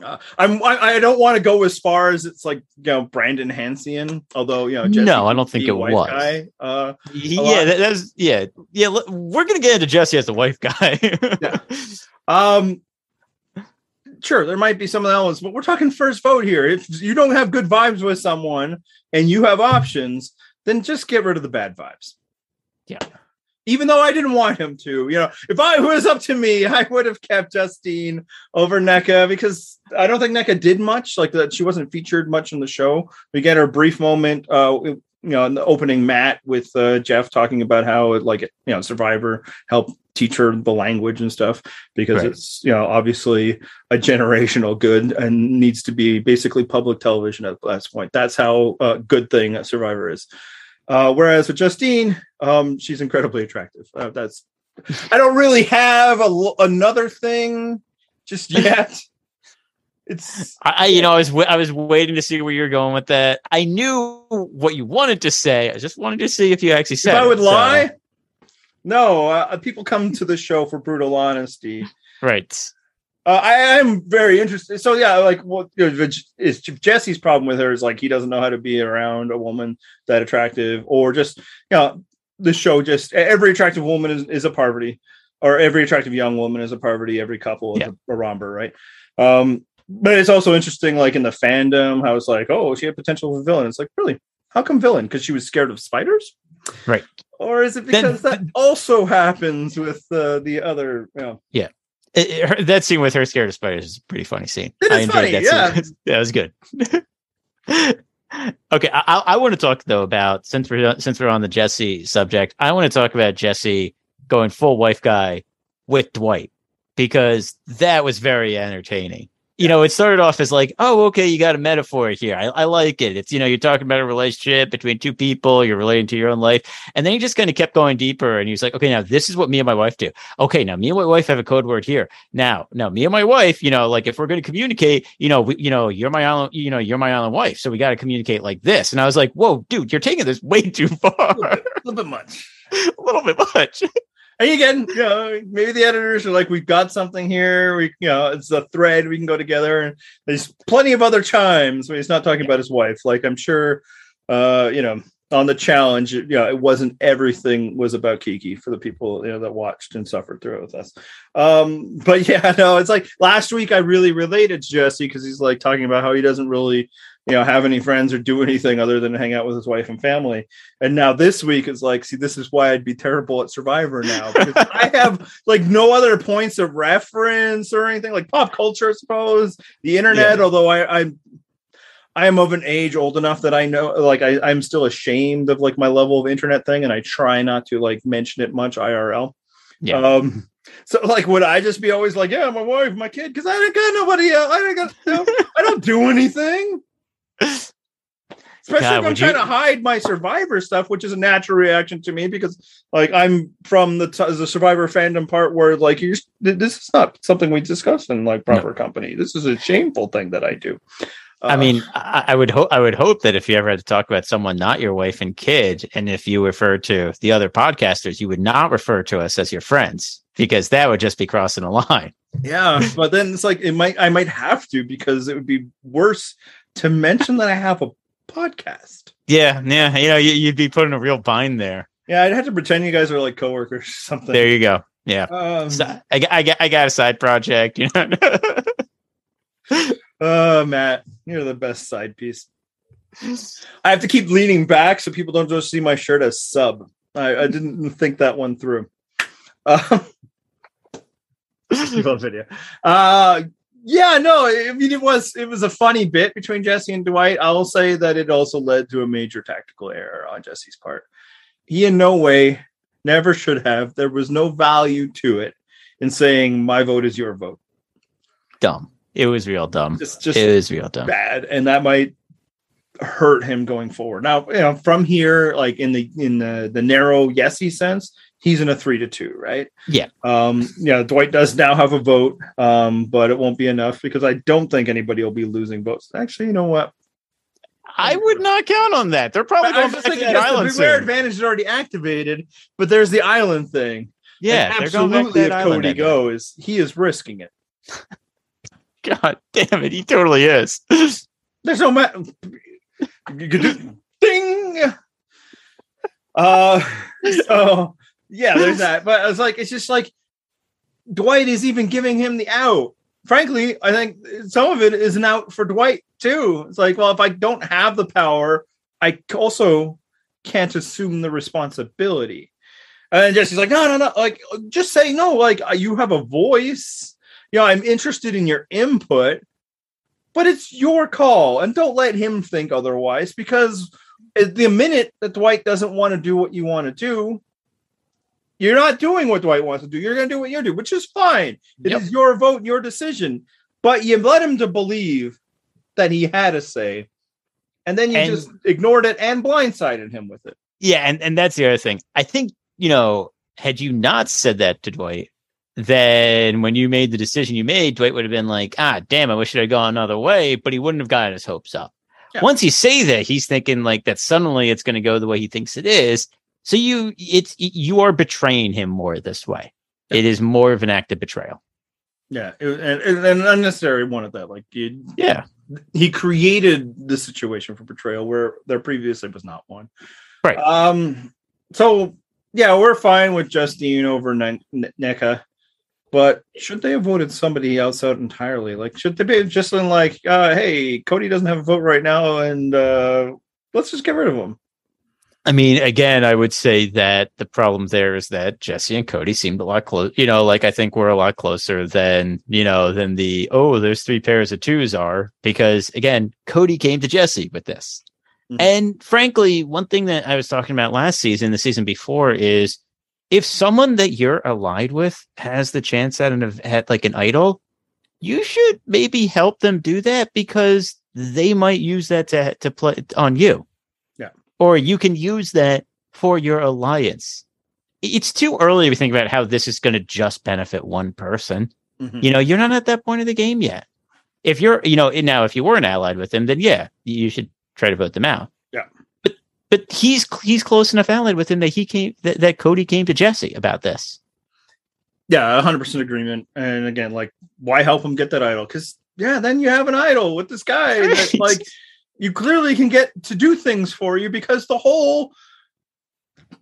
[SPEAKER 2] Uh, I'm I, I don't want to go as far as it's like you know Brandon Hantzian, although you know Jesse
[SPEAKER 3] No, I don't think it was.
[SPEAKER 2] Guy. Uh,
[SPEAKER 3] yeah, that, that's yeah, yeah. We're gonna get into Jesse as a wife guy.
[SPEAKER 2] Yeah. *laughs* um, sure, there might be some of the elements, but we're talking first vote here. If you don't have good vibes with someone and you have options, then just get rid of the bad vibes.
[SPEAKER 3] Yeah.
[SPEAKER 2] Even though I didn't want him to, you know, if I it was up to me, *laughs* I would have kept Justine over Nneka because I don't think Nneka did much. Like that, she wasn't featured much in the show. We get her brief moment, uh, you know, in the opening mat with uh, Jeff talking about how, it, like, you know, Survivor helped teach her the language and stuff because
[SPEAKER 3] Right.
[SPEAKER 2] it's you know obviously a generational good and needs to be basically public television at this point. That's how uh, good thing a Survivor is. Uh, whereas with Justine, um, she's incredibly attractive. Uh, that's I don't really have a, another thing just *laughs* yet. It's
[SPEAKER 3] I, you know, I was wa- I was waiting to see where you're going with that. I knew what you wanted to say. I just wanted to see if you actually
[SPEAKER 2] if
[SPEAKER 3] said.
[SPEAKER 2] I would
[SPEAKER 3] it, so-
[SPEAKER 2] lie. No, uh, people come to the show for brutal honesty.
[SPEAKER 3] right?
[SPEAKER 2] Uh, I am very interested. So yeah, like what is Jesse's problem with her is like he doesn't know how to be around a woman that attractive, or just you know the show just every attractive woman is, is a Parvati, or every attractive young woman is a Parvati. Every couple is
[SPEAKER 3] Yeah.
[SPEAKER 2] a, a Romber, right? Um, but it's also interesting, like in the fandom, how it's like, oh, she had potential for villain. It's like really, how come villain? Because she was scared of spiders,
[SPEAKER 3] Right.
[SPEAKER 2] Or is it
[SPEAKER 3] Then-
[SPEAKER 2] because that also happens with uh, the other? You know,
[SPEAKER 3] It- it- her- that scene with her scared of spiders is a pretty funny scene.
[SPEAKER 2] It is funny,
[SPEAKER 3] that scene. *laughs* that was good. *laughs* okay, I, I, I want to talk though about since we're since we're on the Jesse subject, I want to talk about Jesse going full wife guy with Dwight because that was very entertaining. You know, it started off as like, oh, okay, you got a metaphor here. I, I like it. It's you know, you're talking about a relationship between two people, you're relating to your own life, and then he just kind of kept going deeper, and he was like, okay, now this is what me and my wife do. Okay, now me and my wife have a code word here. Now, now me and my wife, you know, like if we're going to communicate, you know, we, you know, you're my island, you know, you're my island wife, so we got to communicate like this. And I was like, whoa, dude, you're taking this way *laughs* too far,
[SPEAKER 2] a little bit, *laughs* a little bit much.
[SPEAKER 3] a little bit much.
[SPEAKER 2] And again, you know, maybe the editors are like, we've got something here. We, you know, it's a thread. We can go together. And there's plenty of other chimes when he's not talking about his wife. Like I'm sure, uh, you know, on the challenge, you know, it wasn't everything was about Kiki for the people you know that watched and suffered through it with us. Um, but yeah, *laughs* no, it's like last week I really related to Jesse because he's like talking about how he doesn't really, you know, have any friends or do anything other than hang out with his wife and family. And now this week is like, see, this is why I'd be terrible at Survivor now because *laughs* I have like no other points of reference or anything like pop culture, I suppose, the internet. Although I, I'm, I am of an age old enough that I know, like, I, I'm still ashamed of like my level of internet thing, and I try not to like mention it much IRL.
[SPEAKER 3] Yeah.
[SPEAKER 2] Um, *laughs* so like, would I just be always like, yeah, my wife, my kid, because I don't got nobody else. I don't got, know, *laughs* I don't do anything. *laughs* Especially
[SPEAKER 3] God,
[SPEAKER 2] if I'm trying
[SPEAKER 3] you-
[SPEAKER 2] to hide my survivor stuff, which is a natural reaction to me because, like, I'm from the t- the survivor fandom part where, like, you this is not something we discuss in like proper company. This is a shameful thing that I do.
[SPEAKER 3] I
[SPEAKER 2] Uh,
[SPEAKER 3] mean, I, I would hope I would hope that if you ever had to talk about someone not your wife and kid, and if you refer to the other podcasters, you would not refer to us as your friends because that would just be crossing a line.
[SPEAKER 2] yeah, but then it's like it might I might have to because it would be worse to mention that I have a podcast.
[SPEAKER 3] Yeah, yeah, you know, you, you'd be put in a real bind there.
[SPEAKER 2] Yeah, I'd have to pretend you guys are like coworkers or something.
[SPEAKER 3] There you go. Yeah,
[SPEAKER 2] um,
[SPEAKER 3] so, I, got- I I got a side project. You know. *laughs*
[SPEAKER 2] Oh, Matt, you're the best side piece. I have to keep leaning back so people don't just see my shirt as sub. I, I didn't think that one through. *laughs* Um, keep on video. Uh, yeah, no, I mean it was it was a funny bit between Jesse and Dwight. I'll say that it also led to a major tactical error on Jesse's part. He in no way never should have. There was no value to it in saying my vote is your vote.
[SPEAKER 3] dumb. It was real dumb.
[SPEAKER 2] Just just
[SPEAKER 3] it was real dumb.
[SPEAKER 2] bad and that might hurt him going forward now you know from here like in the in the the narrow Vesi sense he's in a three to two right
[SPEAKER 3] Yeah.
[SPEAKER 2] um yeah dwight does now have a vote um but it won't be enough because i don't think anybody will be losing votes actually you know what
[SPEAKER 3] I would not count on that. They're probably going back
[SPEAKER 2] just
[SPEAKER 3] to
[SPEAKER 2] thinking
[SPEAKER 3] the island
[SPEAKER 2] the beware advantage is already activated but there's the island thing
[SPEAKER 3] Yeah,
[SPEAKER 2] And
[SPEAKER 3] they're going back to
[SPEAKER 2] absolutely if cody
[SPEAKER 3] ending.
[SPEAKER 2] goes he is risking it *laughs*
[SPEAKER 3] God damn it, he totally is. *laughs*
[SPEAKER 2] There's no ma- *laughs* you could do ding. Uh, so yeah, there's *laughs* that. But I was like, it's just like Dwight is even giving him the out. Frankly, I think some of it is an out for Dwight too. It's like, well, if I don't have the power, I also can't assume the responsibility. And Jesse's like, no, no, no. Like, just say no. Like, uh, you have a voice. You know, I'm interested in your input but it's your call and don't let him think otherwise because the minute that Dwight doesn't want to do what you want to do, you're not doing what Dwight wants to do. You're going to do what you do, which is fine. It is
[SPEAKER 3] Yep.
[SPEAKER 2] your vote, and your decision. But you led him to believe that he had a say, and then you
[SPEAKER 3] And-
[SPEAKER 2] just ignored it and blindsided him with it.
[SPEAKER 3] Yeah, and, and that's the other thing. I think, you know, had you not said that to Dwight, then when you made the decision you made, Dwight would have been like, ah, damn, I wish it had gone another way, but he wouldn't have gotten his hopes up.
[SPEAKER 2] Yeah.
[SPEAKER 3] Once you say that, he's thinking like that suddenly it's going to go the way he thinks it is. So you, it's, you are betraying him more this way.
[SPEAKER 2] Yeah.
[SPEAKER 3] It is more of an act of betrayal.
[SPEAKER 2] Yeah, it- and, and an unnecessary one at that. Like you,
[SPEAKER 3] Yeah.
[SPEAKER 2] he created the situation for betrayal where there previously was not one.
[SPEAKER 3] Right.
[SPEAKER 2] Um. So yeah, we're fine with Justine over Ne- Ne- Nneka, but should they have voted somebody else out entirely? Like, should they be just in like, uh, hey, Cody doesn't have a vote right now, and uh, let's just get rid of him.
[SPEAKER 3] I mean, again, I would say that the problem there is that Jesse and Cody seemed a lot close. You know, like I think we're a lot closer than you know than the oh, there's three pairs of twos are because again, Cody came to Jesse with this,
[SPEAKER 2] Mhm.
[SPEAKER 3] and frankly, one thing that I was talking about last season, the season before, is if someone that you're allied with has the chance at an at like an idol, you should maybe help them do that because they might use that to to play on you or you can use that for your alliance. It's too early to think about how this is going to just benefit one person.
[SPEAKER 2] Mhm.
[SPEAKER 3] You know, you're not at that point of the game yet. If you're, you know, now if you weren't allied with him, then yeah, you should try to vote them out.
[SPEAKER 2] Yeah.
[SPEAKER 3] But but he's he's close enough allied with him that he came that, that Cody came to Jesse about this.
[SPEAKER 2] Yeah, hundred percent agreement. And again, like, why help him get that idol? Because yeah, then you have an idol with this guy *laughs*
[SPEAKER 3] Right.
[SPEAKER 2] like you clearly can get to do things for you because the whole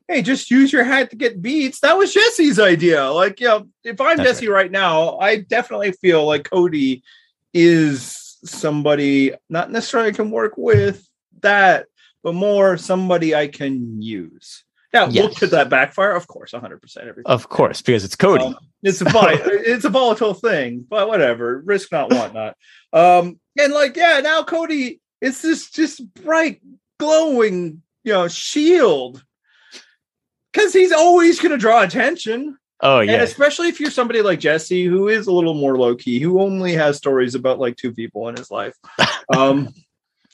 [SPEAKER 2] hey, just use your hat to get beats. That was Jesse's idea. Like, you know, if I'm
[SPEAKER 3] That's
[SPEAKER 2] Jesse right. now, I definitely feel like Cody is somebody not necessarily I can work with that, but more somebody I can use. Now, will
[SPEAKER 3] Yes.
[SPEAKER 2] could that backfire? Of course, 100% everything.
[SPEAKER 3] Of course, because it's Cody.
[SPEAKER 2] Um, it's a vol- it's a volatile thing, but whatever. Risk not, want not. *laughs* Um, and like, yeah, now Cody, it's this just bright, glowing, you know, shield. Because he's always going to draw attention,
[SPEAKER 3] oh
[SPEAKER 2] and
[SPEAKER 3] yeah,
[SPEAKER 2] especially if you're somebody like Jesse, who is a little more low key, who only has stories about like two people in his life. *laughs* Um,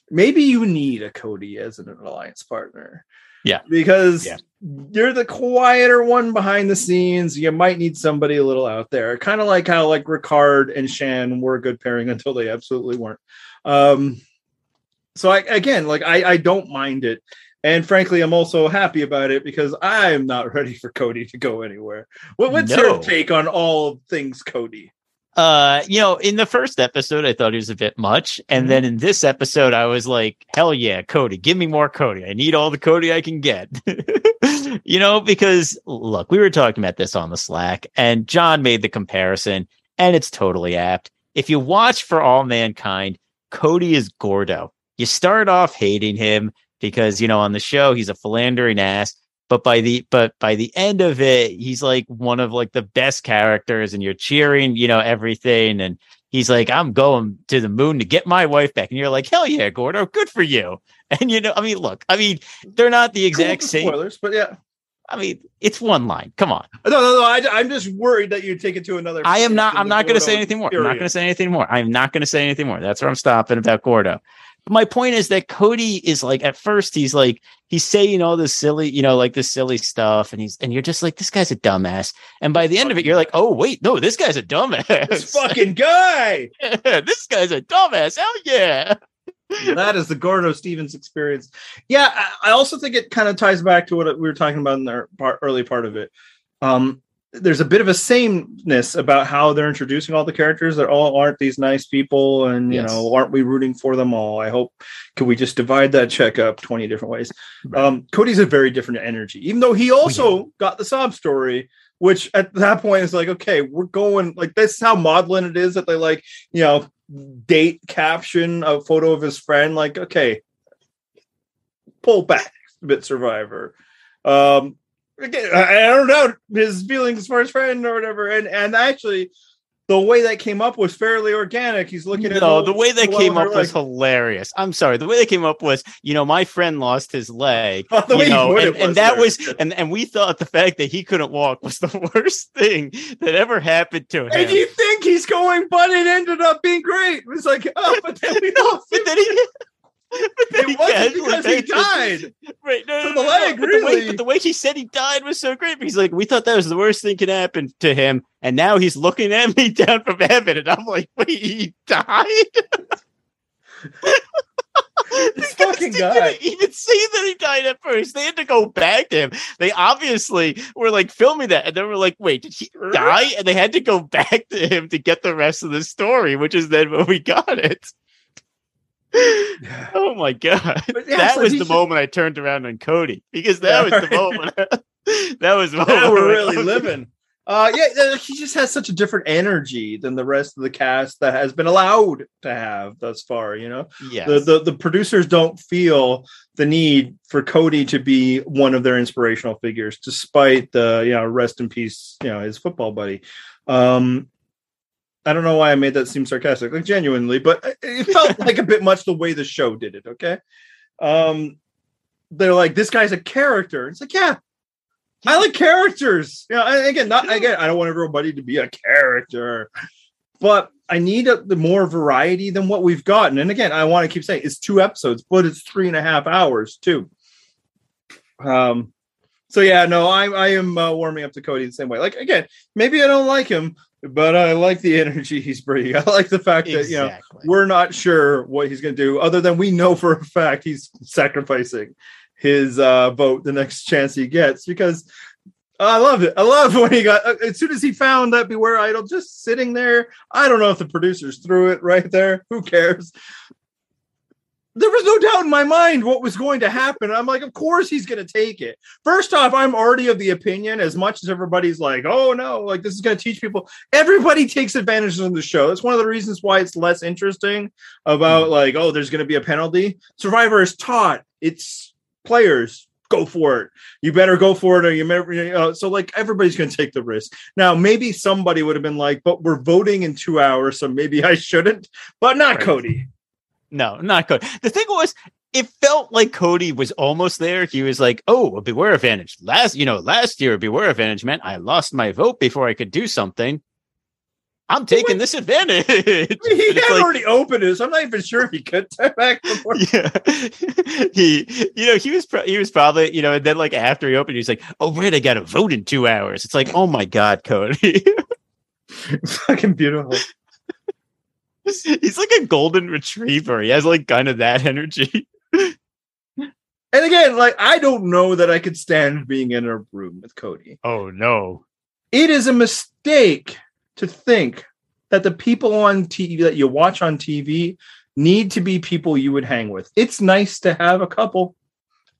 [SPEAKER 2] maybe you need a Cody as an alliance partner.
[SPEAKER 3] Yeah.
[SPEAKER 2] because
[SPEAKER 3] Yeah.
[SPEAKER 2] you're the quieter one behind the scenes. You might need somebody a little out there, kind of like how like Ricard and Shan were a good pairing until they absolutely weren't. Um, so I again, like I, I don't mind it. And frankly, I'm also happy about it because I'm not *laughs* ready for Cody to go anywhere. What, what's
[SPEAKER 3] No.
[SPEAKER 2] your take on all things Cody?
[SPEAKER 3] uh you know in the first episode i thought he was a bit much and
[SPEAKER 2] Mhm.
[SPEAKER 3] then in this episode i was like hell yeah cody give me more cody i need all the cody i can get *laughs* you know because look we were talking about this on the slack and john made the comparison and it's totally apt if you watch for all mankind cody is gordo you start off hating him because you know on the show he's a philandering ass but by the but by the end of it he's like one of like the best characters and you're cheering you know everything and he's like i'm going to the moon to get my wife back and you're like hell yeah gordo good for you *laughs* and you know i mean look i mean they're not the exact
[SPEAKER 2] Cool
[SPEAKER 3] same
[SPEAKER 2] spoilers, but yeah.
[SPEAKER 3] i mean it's one line come on
[SPEAKER 2] No, no, no. I, am just worried that you take it to another.
[SPEAKER 3] i am not i'm not going to say anything more i'm not going to say anything more i'm not going to say anything more that's where i'm stopping about gordo my point is that Cody is like at first he's like he's saying all this silly, you know, like this silly stuff, and he's and you're just like this guy's a dumbass. And by the end of it, you're like, oh wait, no, this guy's a dumbass.
[SPEAKER 2] This fucking guy. *laughs*
[SPEAKER 3] this guy's a dumbass. Hell yeah. *laughs*
[SPEAKER 2] that is the Gordo Stevens experience. Yeah, I, I also think it kind of ties back to what we were talking about in the part, early part of it. Um, there's a bit of a sameness about how they're introducing all the characters that all aren't these nice people, and you
[SPEAKER 3] Yes.
[SPEAKER 2] know, aren't we rooting for them all? I hope can we just divide that check up twenty different ways.
[SPEAKER 3] Right.
[SPEAKER 2] Um, Cody's a very different energy, even though he also got the sob story. Which at that point is like, okay, we're going like this is how maudlin it is that they like, you know, date caption a photo of his friend like okay pull back a bit survivor um again I, don't know his feelings for his friend or whatever and and actually the way that came up was fairly organic he's looking at
[SPEAKER 3] No, the way
[SPEAKER 2] well,
[SPEAKER 3] came up was hilarious. I'm sorry. The way they came up was, you know, my friend lost his leg, *laughs*
[SPEAKER 2] Oh,
[SPEAKER 3] you know, and, and that was, and and we thought the fact that he couldn't walk was the *laughs* worst thing that ever happened to him.
[SPEAKER 2] and you think he's going but it ended up being great it was like oh but then we *laughs* lost
[SPEAKER 3] but
[SPEAKER 2] him.
[SPEAKER 3] then he, but then he
[SPEAKER 2] it wasn't because he *laughs* died
[SPEAKER 3] Right. No,
[SPEAKER 2] So
[SPEAKER 3] no,
[SPEAKER 2] the
[SPEAKER 3] no, no,
[SPEAKER 2] leg,
[SPEAKER 3] but the way-
[SPEAKER 2] really-
[SPEAKER 3] but the way he said he died was so great. He's like, we thought that was the worst thing could happen to him, and now he's looking at me *laughs* down from heaven, and I'm like, wait, he died. *laughs*
[SPEAKER 2] This fucking
[SPEAKER 3] didn't even say that he died at first. They had to go back to him. They obviously were like filming that, and they were like, "Wait, did he die?" And they had to go back to him to get the rest of the story, which is then when we got it. *laughs* Oh my god,
[SPEAKER 2] yeah,
[SPEAKER 3] that
[SPEAKER 2] so
[SPEAKER 3] was the
[SPEAKER 2] should-
[SPEAKER 3] moment I turned around on Cody because that
[SPEAKER 2] Yeah,
[SPEAKER 3] was the *laughs* moment. *laughs* that was the moment
[SPEAKER 2] we're really living. Uh, yeah, he just has such a different energy than the rest of the cast that has been allowed to have thus far. You know,
[SPEAKER 3] yeah
[SPEAKER 2] the, the the producers don't feel the need for Cody to be one of their inspirational figures, despite the you know rest in peace, you know his football buddy. Um, I don't know why I made that seem sarcastic, like genuinely, but it- felt *laughs* like a bit much the way the show did it. Okay, um, they're like this guy's a character. It's like yeah. I like characters. You know, again, not again. I don't want everybody to be a character, but I need a, the more variety than what we've gotten. And again, I want to keep saying it's two episodes, but it's three and a half hours too. Um, so yeah, no, I I am uh, warming up to Cody the same way. Like again, maybe I don't like him, but I like the energy he's bringing. I like the fact that you know we're not sure what he's going to do, other than we know for a fact he's sacrificing his uh, vote the next chance he gets because. I love it. I love when he got uh, as soon as he found that Beware Idol just sitting there. I don't know if the producers threw it right there. Who cares? There was no doubt in my mind what was going to happen. I'm like, of course he's going to take it. First off, I'm already of the opinion, as much as everybody's like, oh no, like this is going to teach people. Everybody takes advantage of the show. That's one of the reasons why it's less interesting about hmm. like, oh, there's going to be a penalty. Survivor is taught. It's players go for it. You better go for it, or you. You know, so like everybody's going to take the risk. Now, maybe somebody would have been like, but we're voting in two hours, so maybe I shouldn't. But not
[SPEAKER 3] Right.
[SPEAKER 2] Cody.
[SPEAKER 3] No, not Cody. The thing was, it felt like Cody was almost there. He was like, "Oh, a beware advantage." Last, you know, last year, beware advantage meant I lost my vote before I could do something. I'm taking this advantage.
[SPEAKER 2] I mean, he *laughs* had
[SPEAKER 3] like-
[SPEAKER 2] already opened it, so I'm not even sure if he could turn back *laughs* before.
[SPEAKER 3] yeah, he, you know, he was pro- he was probably, you know, and then like after he opened, he's like, "Oh, right, I got to vote in two hours." It's like, oh my god, Cody. *laughs*
[SPEAKER 2] Fucking beautiful. *laughs*
[SPEAKER 3] he's like a golden retriever. He has like kind of that energy. *laughs*
[SPEAKER 2] And again, like I don't know that I could stand being in a room with Cody.
[SPEAKER 3] Oh no.
[SPEAKER 2] It is a mistake to think that the people on TV that you watch on TV need to be people you would hang with. It's nice to have a couple.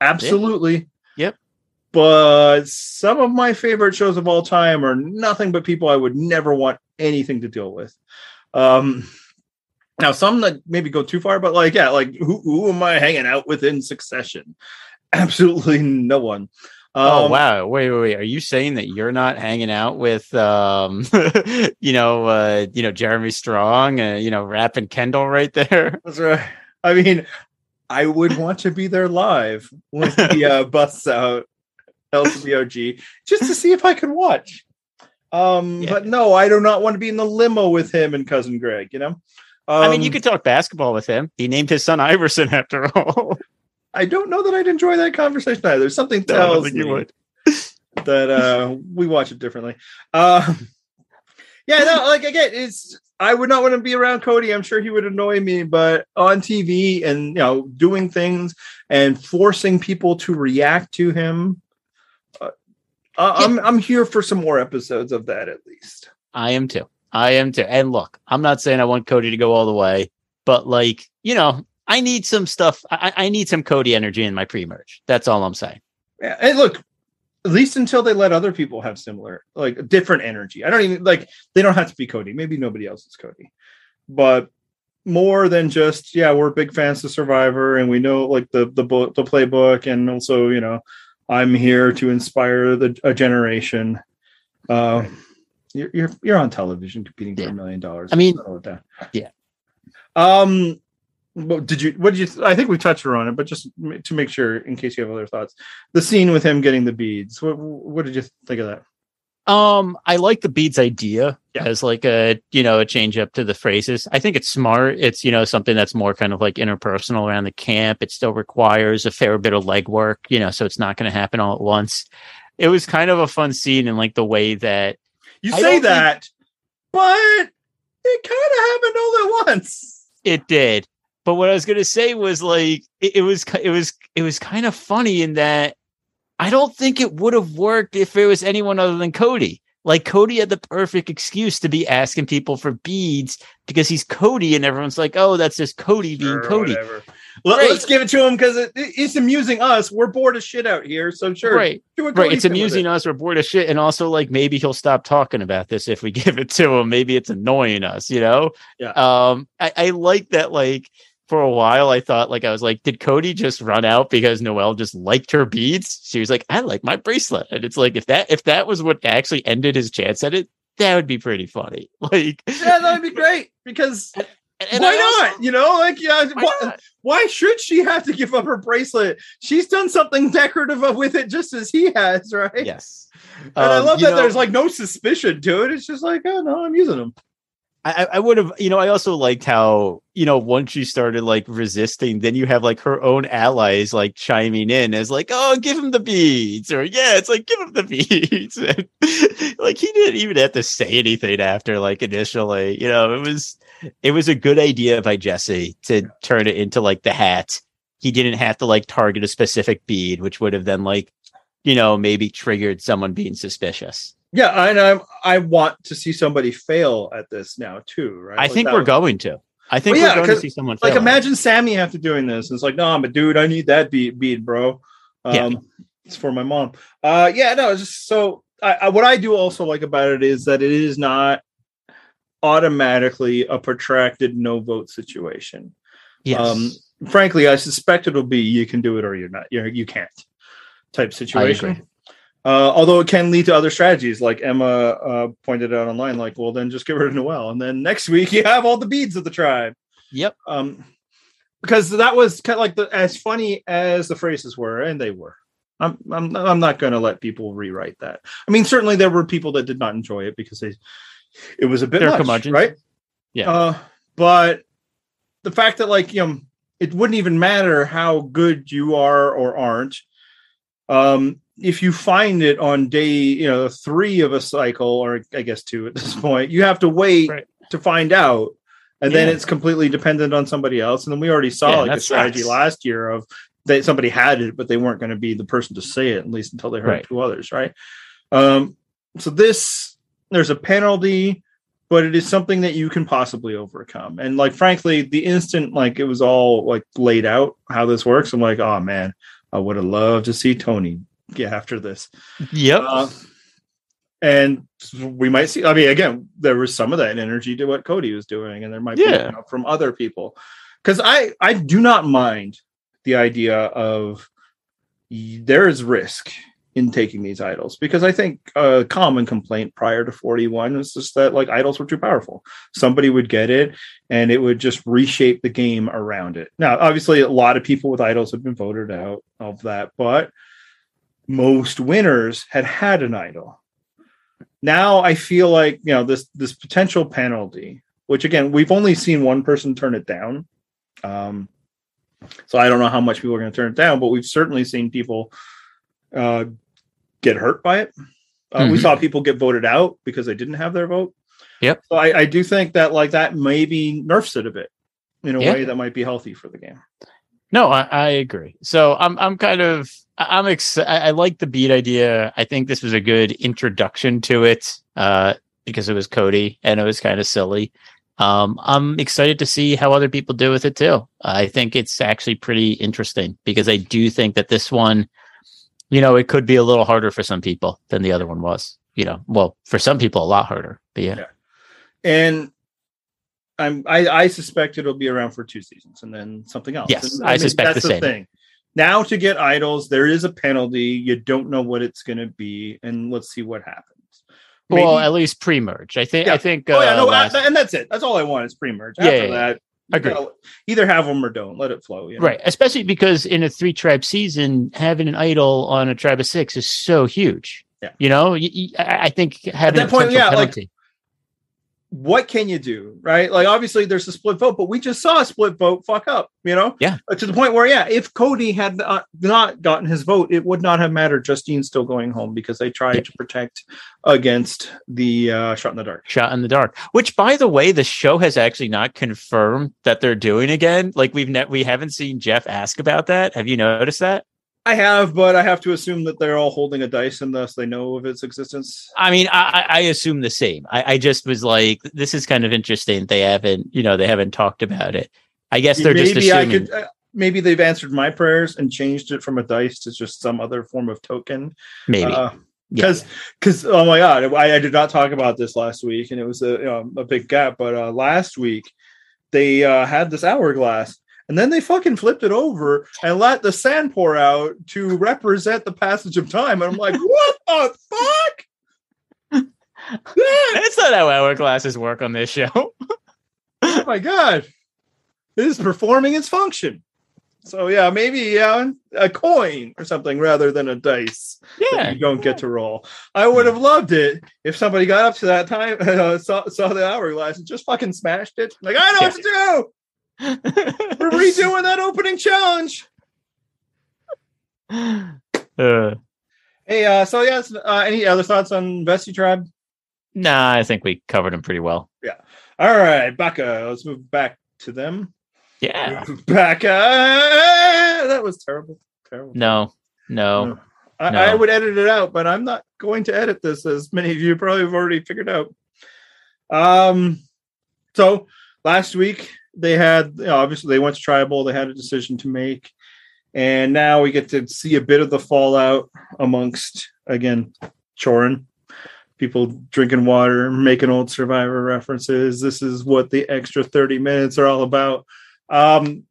[SPEAKER 2] Absolutely.
[SPEAKER 3] Yep.
[SPEAKER 2] But some of my favorite shows of all time are nothing but people I would never want anything to deal with. Um now some that maybe go too far, but like yeah, like who, who am I hanging out with in succession? *laughs* Absolutely no one.
[SPEAKER 3] Oh
[SPEAKER 2] Um,
[SPEAKER 3] wow! Wait, wait, wait! Are you saying that you're not hanging out with, um, *laughs* you know, uh, you know, Jeremy Strong, uh, you know, rapping Kendall right there? *laughs*
[SPEAKER 2] That's right. I mean, I would want to be there live when he uh, busts out LCBOG just to see if I could watch. Um,
[SPEAKER 3] Yeah.
[SPEAKER 2] but no, I do not want to be in the limo with him and cousin Greg. You know,
[SPEAKER 3] I mean, you
[SPEAKER 2] Um,
[SPEAKER 3] could talk basketball with him. He named his son Iverson *laughs* after all.
[SPEAKER 2] I don't know that I'd enjoy that conversation either. Something
[SPEAKER 3] No,
[SPEAKER 2] tells me
[SPEAKER 3] you would. *laughs*
[SPEAKER 2] that uh, we watch it differently. Um, yeah, no, like again, it's I would not want to be around Cody. I'm sure he would annoy me, but on TV and you know, doing things and forcing people to react to him. Uh, I- I'm I'm here for some more episodes of that at least.
[SPEAKER 3] I am too. I am too. And look, I'm not saying I want Cody to go all the way, but like, you know, I need some stuff. I, I need some Cody energy in my pre-merge. That's all I'm saying.
[SPEAKER 2] Yeah, and look, at least until they let other people have similar, like different energy. I don't even like they don't have to be Cody. Maybe nobody else is Cody, but more than just yeah, we're big fans of Survivor and we know like the the book, the playbook, and also you know I'm here to inspire the a generation. Uh, you're, you're you're on television competing for a million dollars.
[SPEAKER 3] I mean,
[SPEAKER 2] Settle it down.
[SPEAKER 3] yeah.
[SPEAKER 2] Um, what did you? What did you? I think we touched on it, but just to make sure, in case you have other thoughts, the scene with him getting the beads. What what did you think of that?
[SPEAKER 3] Um, I like the beads idea
[SPEAKER 2] Yeah.
[SPEAKER 3] as like a you know a change up to the phrases. I think it's smart. It's you know something that's more kind of like interpersonal around the camp. It still requires a fair bit of legwork, you know, so it's not going to happen all at once. It was kind of a fun scene in like the way that
[SPEAKER 2] You
[SPEAKER 3] I
[SPEAKER 2] say
[SPEAKER 3] don't think-
[SPEAKER 2] that, but it kind of happened all at once.
[SPEAKER 3] it did. But what I was going to say was like it, it was it was it was kind of funny in that I don't think it would have worked if it was anyone other than Cody. Like Cody had the perfect excuse to be asking people for beads because he's Cody, and everyone's like, "Oh, that's just Cody being
[SPEAKER 2] Sure,
[SPEAKER 3] Cody."
[SPEAKER 2] whatever. Let, us give it to him because it, it's amusing us. We're bored as shit out here, so sure.
[SPEAKER 3] Right, right. It's amusing
[SPEAKER 2] it.
[SPEAKER 3] us. We're bored of shit, and also like maybe he'll stop talking about this if we *laughs* give it to him. Maybe it's annoying us, you know.
[SPEAKER 2] Yeah.
[SPEAKER 3] Um, I, I like that. Like for a while, I thought like I was like, did Cody just run out because Noelle just liked her beads? She was like, I like my bracelet, and it's like if that if that was what actually ended his chance at it, that would be pretty funny. *laughs* Like,
[SPEAKER 2] Yeah, that would be great because *laughs*
[SPEAKER 3] and
[SPEAKER 2] why
[SPEAKER 3] I also-
[SPEAKER 2] not? You know, like yeah,
[SPEAKER 3] why
[SPEAKER 2] why, why should she have to give up her bracelet? She's done something decorative with it just as he has, right?
[SPEAKER 3] Yes.
[SPEAKER 2] And I
[SPEAKER 3] Um,
[SPEAKER 2] love that
[SPEAKER 3] know-
[SPEAKER 2] there's like no suspicion to it. It's just like, oh no, I'm using them.
[SPEAKER 3] I, I would have, you know, I also liked how, you know, once she started like resisting, then you have like her own allies like chiming in as like, oh, give him the beads, or yeah, it's like give him the *laughs* beads. And, like he didn't even have to say anything after like initially, you know, it was it was a good idea by Jesse to turn it into like the hat. He didn't have to like target a specific bead, which would have then like, you know, maybe triggered someone being suspicious.
[SPEAKER 2] Yeah, and I I want to see somebody fail at this now too, right?
[SPEAKER 3] I
[SPEAKER 2] Like,
[SPEAKER 3] think we're
[SPEAKER 2] was-
[SPEAKER 3] going to. I think
[SPEAKER 2] Well, yeah,
[SPEAKER 3] we're going to see someone
[SPEAKER 2] Like
[SPEAKER 3] fail at it.
[SPEAKER 2] imagine Sami after doing this. It's like, no, I'm a dude. I need that bead, bead, bro. Um,
[SPEAKER 3] Yeah.
[SPEAKER 2] It's for my mom. Uh, yeah, no, it's just so. I, I, what I do also like about it is that it is not automatically a protracted no vote situation.
[SPEAKER 3] Yes.
[SPEAKER 2] Um, frankly, I suspect it'll be you can do it or you're not. You're, you can't type situation. Uh, although it can lead to other strategies, like Emma uh, pointed out online, like, well, then just get rid of Noelle, and then next week you have all the beads of the tribe.
[SPEAKER 3] Yep.
[SPEAKER 2] Um, because that was kind of like the as funny as the phrases were, and they were. I'm I'm I'm not going to let people rewrite that. I mean, certainly there were people that did not enjoy it because they it was a bit
[SPEAKER 3] They're
[SPEAKER 2] much, right?
[SPEAKER 3] Yeah.
[SPEAKER 2] Uh, but the fact that like you know it wouldn't even matter how good you are or aren't um if you find it on day you know three of a cycle or i guess two at this *laughs* point you have to wait
[SPEAKER 3] Right.
[SPEAKER 2] to find out and then it's completely dependent on somebody else and then we already saw
[SPEAKER 3] Yeah,
[SPEAKER 2] like a strategy
[SPEAKER 3] sucks.
[SPEAKER 2] last year of that somebody had it but they weren't going to be the person to say it at least until they heard
[SPEAKER 3] Right.
[SPEAKER 2] two others right um so this there's a penalty but it is something that you can possibly overcome and like frankly the instant like it was all like laid out how this works i'm like oh man i would have loved to see tony get after this
[SPEAKER 3] Yep.
[SPEAKER 2] uh, and we might see i mean again there was some of that energy to what cody was doing and there might be
[SPEAKER 3] Yeah.
[SPEAKER 2] know, from other people because i i do not mind the idea of there is risk in taking these idols. Because i think a common complaint prior to 41 was just that like idols were too powerful. Somebody would get it and it would just reshape the game around it. Now obviously a lot of people with idols have been voted out of that but most winners had had an idol. Now i feel like you know this this potential penalty which again we've only seen one person turn it down. Um so i don't know how much people are going to turn it down but we've certainly seen people uh get hurt by it uh, we
[SPEAKER 3] Mhm.
[SPEAKER 2] saw people get voted out because they didn't have their vote
[SPEAKER 3] Yep.
[SPEAKER 2] so i, I do think that like that maybe nerfs it a bit in a
[SPEAKER 3] Yeah.
[SPEAKER 2] way that might be healthy for the game
[SPEAKER 3] No, I, I agree. So I'm I'm kind of I'm excited. I like the beat idea. I think this was a good introduction to it uh, because it was Cody and it was kind of silly. Um, I'm excited to see how other people do with it too. I think it's actually pretty interesting because I do think that this one, you know, it could be a little harder for some people than the other one was. You know, well, for some people, a lot harder. But yeah,
[SPEAKER 2] Yeah. and I'm I, I suspect it'll be around for two seasons and then something else.
[SPEAKER 3] Yes,
[SPEAKER 2] And,
[SPEAKER 3] I suspect the same.
[SPEAKER 2] thing. Now to get idols, there is a penalty. You don't know what it's going to be, and let's see what happens.
[SPEAKER 3] well, at least pre-merge. I think.
[SPEAKER 2] Yeah.
[SPEAKER 3] I think.
[SPEAKER 2] oh yeah,
[SPEAKER 3] uh,
[SPEAKER 2] no,
[SPEAKER 3] last-
[SPEAKER 2] and that's it. That's all I want is pre-merge. After
[SPEAKER 3] yeah, yeah.
[SPEAKER 2] that, you
[SPEAKER 3] Agreed.
[SPEAKER 2] either have them or don't. Let it flow. You know?
[SPEAKER 3] Right. Especially because in a three tribe season, having an idol on a tribe of six is so huge.
[SPEAKER 2] Yeah.
[SPEAKER 3] You know, y- y- I think having
[SPEAKER 2] that
[SPEAKER 3] a
[SPEAKER 2] point, yeah, like-
[SPEAKER 3] penalty-
[SPEAKER 2] what can you do right like obviously there's a split vote but we just saw a split vote fuck up you know
[SPEAKER 3] Yeah.
[SPEAKER 2] Uh, to the point where yeah if cody had uh, not gotten his vote it would not have mattered justine's still going home because they tried
[SPEAKER 3] Yeah.
[SPEAKER 2] to protect against the uh shot in the dark
[SPEAKER 3] shot in the dark. Which, by the way, the show has actually not confirmed that they're doing again. Like we've ne- we haven't seen Jeff ask about that. Have you noticed that?
[SPEAKER 2] I have but i have to assume that they're all holding a dice and thus they know of its existence
[SPEAKER 3] I mean, I, I I assume the same. I, I just was like, this is kind of interesting. They haven't, you know, they haven't talked about it. I guess they're just
[SPEAKER 2] maybe i
[SPEAKER 3] assuming.
[SPEAKER 2] could uh, maybe they've answered my prayers and changed it from a dice to just some other form of token
[SPEAKER 3] maybe.
[SPEAKER 2] Uh,
[SPEAKER 3] Yeah.
[SPEAKER 2] because because oh my god I, I did not talk about this last week and it was a you know, a big gap but uh last week they uh had this hourglass and then they fucking flipped it over and let the sand pour out to represent the passage of time and i'm like *laughs* what the fuck *laughs*
[SPEAKER 3] That's not how hourglasses work on this show. *laughs*
[SPEAKER 2] oh my god it is performing its function so yeah maybe yeah a coin or something rather than a dice
[SPEAKER 3] yeah.
[SPEAKER 2] you don't get to roll. I would have loved it if somebody got up to that time, uh, saw, saw the hourglass, and just fucking smashed it. Like, I know what to do. We're redoing that opening challenge. *laughs*
[SPEAKER 3] uh,
[SPEAKER 2] Hey, uh, so yes, uh, any other thoughts on Vesi Tribe?
[SPEAKER 3] nah, I think we covered them pretty well. Yeah.
[SPEAKER 2] All right, Becca, let's move back to them.
[SPEAKER 3] Yeah. *laughs*
[SPEAKER 2] Becca, *laughs* that was terrible. Terrible.
[SPEAKER 3] No, no.
[SPEAKER 2] I,
[SPEAKER 3] No.
[SPEAKER 2] I would edit it out, but I'm not going to edit this, as many of you probably have already figured out. Um, so last week they had obviously they went to tribal, they had a decision to make, and now we get to see a bit of the fallout amongst again Chorin. People drinking water, making old survivor references. This is what the extra 30 minutes are all about. Um,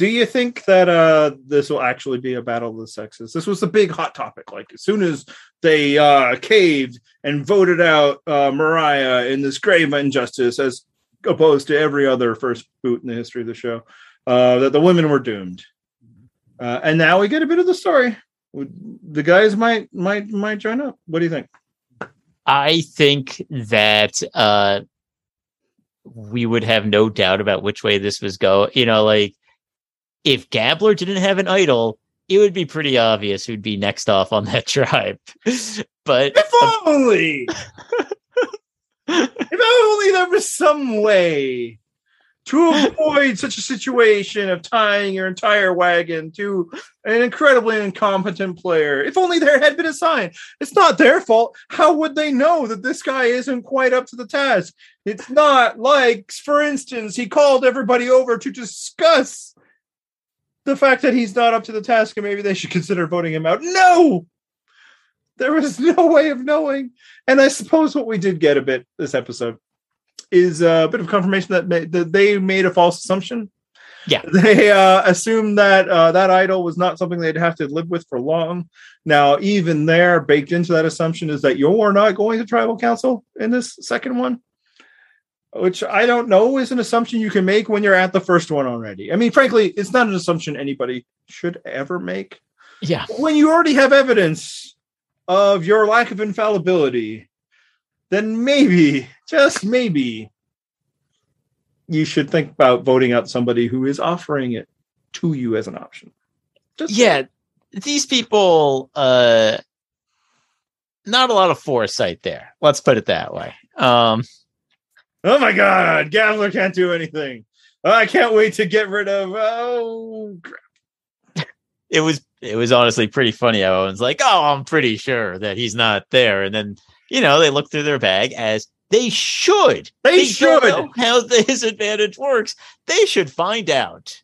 [SPEAKER 2] do you think that uh this will actually be a battle of the sexes? This was a big hot topic. Like as soon as they uh caved and voted out uh Morriah in this grave injustice as opposed to every other first boot in the history of the show, uh that the women were doomed. Uh and now we get a bit of the story. The guys might might might join up. What do you think?
[SPEAKER 3] I think that uh we would have no doubt about which way this was go. You know, like if Gabler didn't have an idol, it would be pretty obvious who'd be next off on that *laughs* tribe. but
[SPEAKER 2] If only if *laughs* only there was some way to avoid such a situation of tying your entire wagon to an incredibly incompetent player. If only there had been a sign. It's not their fault. How would they know that this guy isn't quite up to the task? It's not like, for instance, he called everybody over to discuss the fact that he's not up to the task and maybe they should consider voting him out. No! There was no way of knowing. And I suppose what we did get a bit this episode is a bit of confirmation that, ma- that they made a false assumption.
[SPEAKER 3] Yeah. *laughs*
[SPEAKER 2] They uh, assumed that uh, that idol was not something they'd have to live with for long. Now, even there, baked into that assumption is that you're not going to tribal council in this second one, which I don't know is an assumption you can make when you're at the first one already. I mean, frankly, it's not an assumption anybody should ever make
[SPEAKER 3] yeah,
[SPEAKER 2] when you already have evidence of your lack of infallibility, then maybe, just maybe, you should think about voting out somebody who is offering it to you as an option. Just
[SPEAKER 3] yeah, these people uh not a lot of foresight there. Let's put it that way. Um
[SPEAKER 2] Oh my God, Gabler can't do anything. I can't wait to get rid of. Oh, crap.
[SPEAKER 3] It was it was honestly pretty funny how everyone's like, "Oh, I'm pretty sure that he's not there," and then you know they look through their bag as they should.
[SPEAKER 2] They
[SPEAKER 3] don't
[SPEAKER 2] should.
[SPEAKER 3] know how *laughs* this advantage works. They should find out.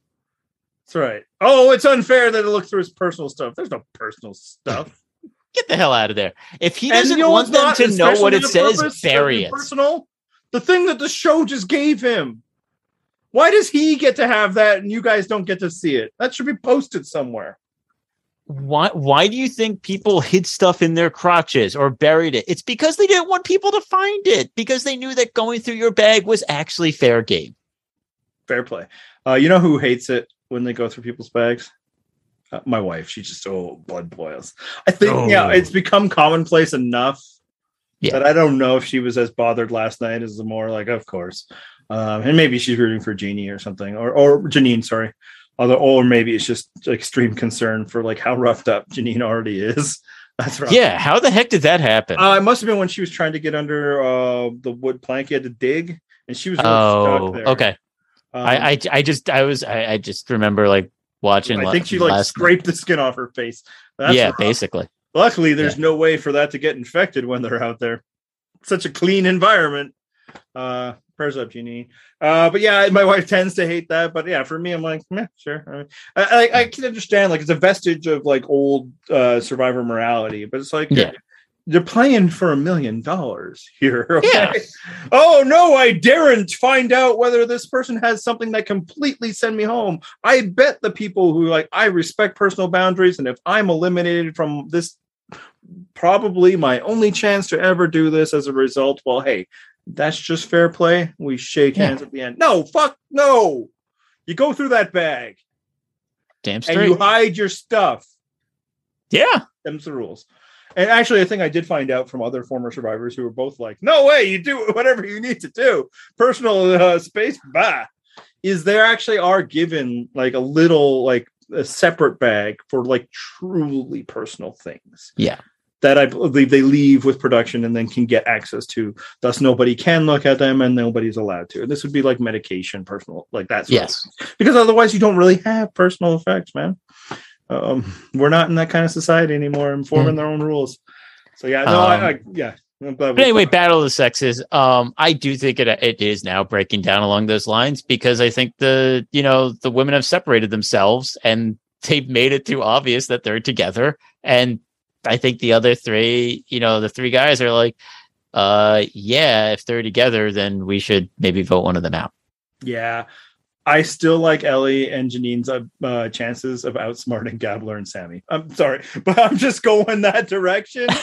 [SPEAKER 2] That's right. Oh, it's unfair that it looked through his personal stuff. There's no personal stuff. *laughs*
[SPEAKER 3] Get the hell out of there. If he doesn't want them
[SPEAKER 2] not
[SPEAKER 3] to know what it says, bury it.
[SPEAKER 2] Personal, the thing that the show just gave him. Why does he get to have that and you guys don't get to see it? That should be posted somewhere.
[SPEAKER 3] Why why do you think people hid stuff in their crotches or buried it? It's because they didn't want people to find it because they knew that going through your bag was actually fair game.
[SPEAKER 2] Fair play. Uh, you know who hates it when they go through people's bags? Uh, my wife, she just oh blood boils. I think yeah,
[SPEAKER 3] Oh.
[SPEAKER 2] it's become commonplace enough
[SPEAKER 3] Yeah.
[SPEAKER 2] that I don't know if she was as bothered last night as the more like, of course, um, and maybe she's rooting for Jeannie or something, or or Jeanine, sorry. Although, or maybe it's just extreme concern for like how roughed up Jeanine already is. *laughs* That's right.
[SPEAKER 3] Yeah, how the heck did that happen?
[SPEAKER 2] Uh, it must have been when she was trying to get under uh, the wood plank. You had to dig, and she was really
[SPEAKER 3] oh,
[SPEAKER 2] stuck there.
[SPEAKER 3] okay.
[SPEAKER 2] Um,
[SPEAKER 3] I, I I just I was I, I just remember like watching.
[SPEAKER 2] I
[SPEAKER 3] la-
[SPEAKER 2] think she like scraped the skin off her face. That's
[SPEAKER 3] yeah,
[SPEAKER 2] rough.
[SPEAKER 3] basically.
[SPEAKER 2] Luckily, there's no way for that to get infected when they're out there. Such a clean environment. Uh, prayers up, Jeannie. Uh, but yeah, my wife tends to hate that. But yeah, for me, I'm like, meh, sure. I, I, I, can understand like it's a vestige of like old uh, survivor morality, but it's like
[SPEAKER 3] Yeah.
[SPEAKER 2] they're playing for a million dollars here. *laughs* Okay?
[SPEAKER 3] Yeah.
[SPEAKER 2] Oh no, I daren't find out whether this person has something that completely send me home. I bet the people who like I respect personal boundaries, and if I'm eliminated from this, probably my only chance to ever do this as a result. Well, hey, that's just fair play. We shake
[SPEAKER 3] Yeah.
[SPEAKER 2] hands at the end. No, fuck no. You go through that bag
[SPEAKER 3] Damn
[SPEAKER 2] and
[SPEAKER 3] straight.
[SPEAKER 2] you hide your stuff.
[SPEAKER 3] yeah.
[SPEAKER 2] Them's the rules. And actually, I think I did find out from other former survivors who were both like, "No way, you do *laughs* whatever you need to do. Personal uh, space, bah." Is there actually are given like a little like a separate bag for like truly personal things?
[SPEAKER 3] Yeah.
[SPEAKER 2] That I believe they leave with production and then can get access to. Thus, nobody can look at them and nobody's allowed to. This would be like medication, personal, like that.
[SPEAKER 3] Yes.
[SPEAKER 2] because otherwise you don't really have personal effects, man. Um, we're not in that kind of society anymore and forming their own rules. So yeah, no, I, I yeah.
[SPEAKER 3] But anyway, Battle of the Sexes. Um, I do think it it is now breaking down along those lines because I think the you know the women have separated themselves and they've made it too obvious that they're together. And I think the other three, you know, the three guys are like, uh, yeah, if they're together, then we should maybe vote one of them out.
[SPEAKER 2] yeah. I still like Elie and Jeanine's uh, uh, chances of outsmarting Gabler and Sami. I'm sorry, *laughs* but I'm just going that direction. *laughs*